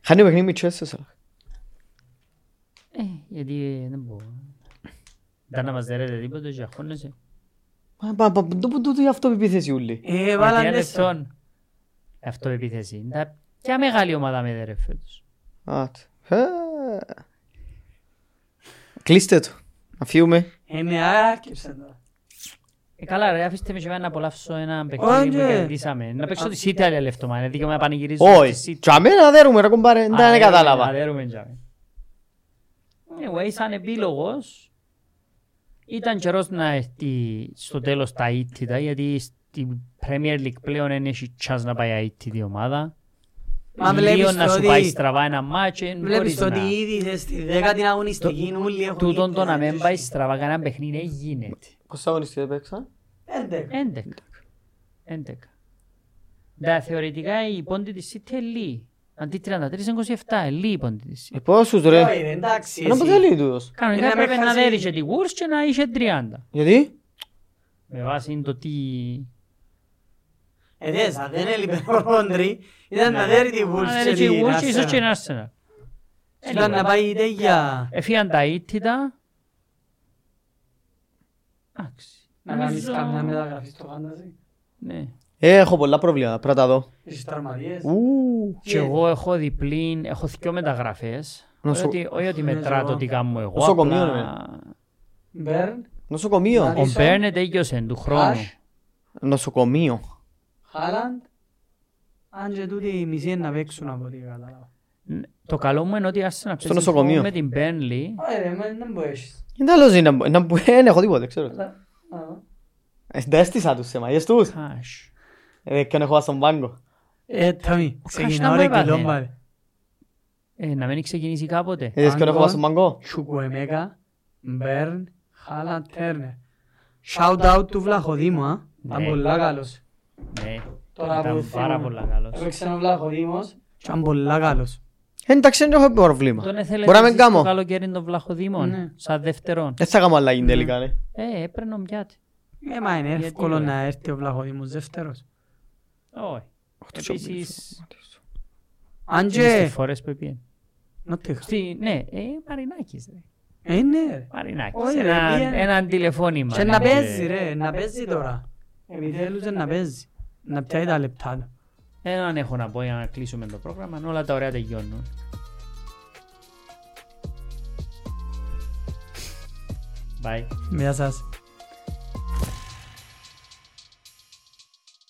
Χάνει παιχνίδι με Chelsea ο Σαλάχ. Ε, γιατί δεν μπορώ. Δεν να μας δέρετε τίποτα και αγχώνεσαι. Μα, μα, μα, το που τούτο η αυτοπεποίθηση ούλη. Ε, Για βάλαν ένα τέσσερα. λεπτό. Αυτό επίθεση. Τα ποια μεγάλη ομάδα με δέρε φέτος. Άτε. Ε. Κλείστε το. Να φύγουμε. Ε, ναι, άρχισε τώρα. Ε, καλά ρε, αφήστε με και εμένα να απολαύσω ένα Όχι. παιχνίδι που κερδίσαμε. Να παίξω τη City άλλη λεφτό, μα είναι δίκαιο να πανηγυρίζω Όχι. στη City. Τσάμε να δέρουμε ρε κομπάρε. Δεν τα Αδέρουμε, κατάλαβα. αδέρουμε, τζάμε. Anyway, σαν επίλογος ήταν καιρός να έρθει στο τέλος τα αίτητα γιατί στην Premier League πλέον δεν έχει chance να πάει αίτητη η ομάδα. Μα Λίγο βλέπεις να το σου ότι- πάει στραβά ένα μάτσο δεν Βλέπεις μπορείς το ότι να... ήδη είσαι στη δέκατη αγωνιστική όλοι έχουν Τούτον το ήδη να μην ζήσει. πάει στραβά κανένα παιχνίδι δεν γίνεται. Πώς αγωνιστές παίξαν. Έντεκα. 11. 11. Τα θεωρητικά η πόντη της City είναι λίγη. Αντί 33-27, είναι λίγη η πόντη της City. Ε, πόσους ρε; Όχι, ρε, εντάξει, Ένα που εσύ. θέλει τούτος. Κανονικά Είναι να έπρεπε με να χάσει- δέρεις και τη Wolves και να είχε 30. Γιατί; Με βάση το τι... Ε, δες, αν δεν έλειπε ο Ρόντρι, ήταν να δέρει τη Αν Wolves έρθει και η την Wolves ίσως και Arsenal. την Arsenal. Ήταν να πάει είτε για... Εφίαν τα ήττητα. Εντάξει. Να κάνεις Νομίζω- καμιά μεταγραφή στο φάνταζι. Ναι. Ε, έχω πολλά προβλήματα. Πρέπει να τα δω. Έχεις τραυματίες. Ου. Και εγώ έχω διπλή, έχω δυο μεταγραφές. Νοσο- Όχι ότι- Όχι ότι μετρά το τι κάνω εγώ. Νοσοκομείο, απλά- Μπέρν, Νοσοκομείο. Ο Ίσο. Μπέρνετ έγιωσε του χρόνου. Χάσ. Νοσοκομείο. Χάλαντ. Αν και τούτοι οι μισοί είναι να παίξουν από ό,τι κατάλαβα. Ναι. Το καλό μου είναι ότι άρχισε να παίζει νοσοκομείο. με την Burnley. Όχι ρε, μα δεν μπορείς. Είναι άλλος είναι. να μπου- Δεν έχω τίποτα, ξέρω. Α, Ε, Δεν έστησα τους σεμαγιές τους. Χάσ. Ε, και έχω στον πάγκο. Ε, Τόμι, Ο ξεκινάω Κάστα ρε μου έπαθε. κιλόμπαρε. Ε, να μην ξεκινήσει κάποτε. Είδες και έχω στον πάγκο. Τσουκουεμέκα, Μπέρν, Χάλαντ, Τέρνερ. Shout out του Βλαχοδήμου, α. Ήταν Ναι. πολλά καλός. Ναι. Τώρα που Ήταν πάρα θυμούμαι. πολλά καλός. Έπαιξε ο Βλαχοδήμος και ήταν πολλά καλός. Ε, Εντάξει, δεν έχω πρόβλημα. Τον έθελε Μπορεί να να μην ζεις το κάνω. καλοκαίρι των Βλαχοδήμων. Ναι. Σαν δεύτερον. Δεν θα κάνω αλλαγή τελικά, ναι. Ε, έπαιρνε ο Μιάτη. Ε, μα είναι Γιατί, εύκολο ρε. να έρθει ο Βλαχοδήμος δεύτερος. Όχι. το τσόμπι, Επίσης, Αν και στις και... φορές που πήγαινε. Νότιχα. Στη- Ναι, ε, Μαρινάκης ρε. Ε, ναι ρε. Μαρινάκης. Όχι, ρε, Ένα- πήγαινε. Έναν τηλεφώνημα. Και να ναι, παίζει ρε, να παίζει τώρα. Επιτέλους να παίζει. Να πιάει τα λεπτά του. Έναν έχω να πω για να κλείσουμε το πρόγραμμα. Όλα τα ωραία τελειώνουν. Bye. Γεια σας.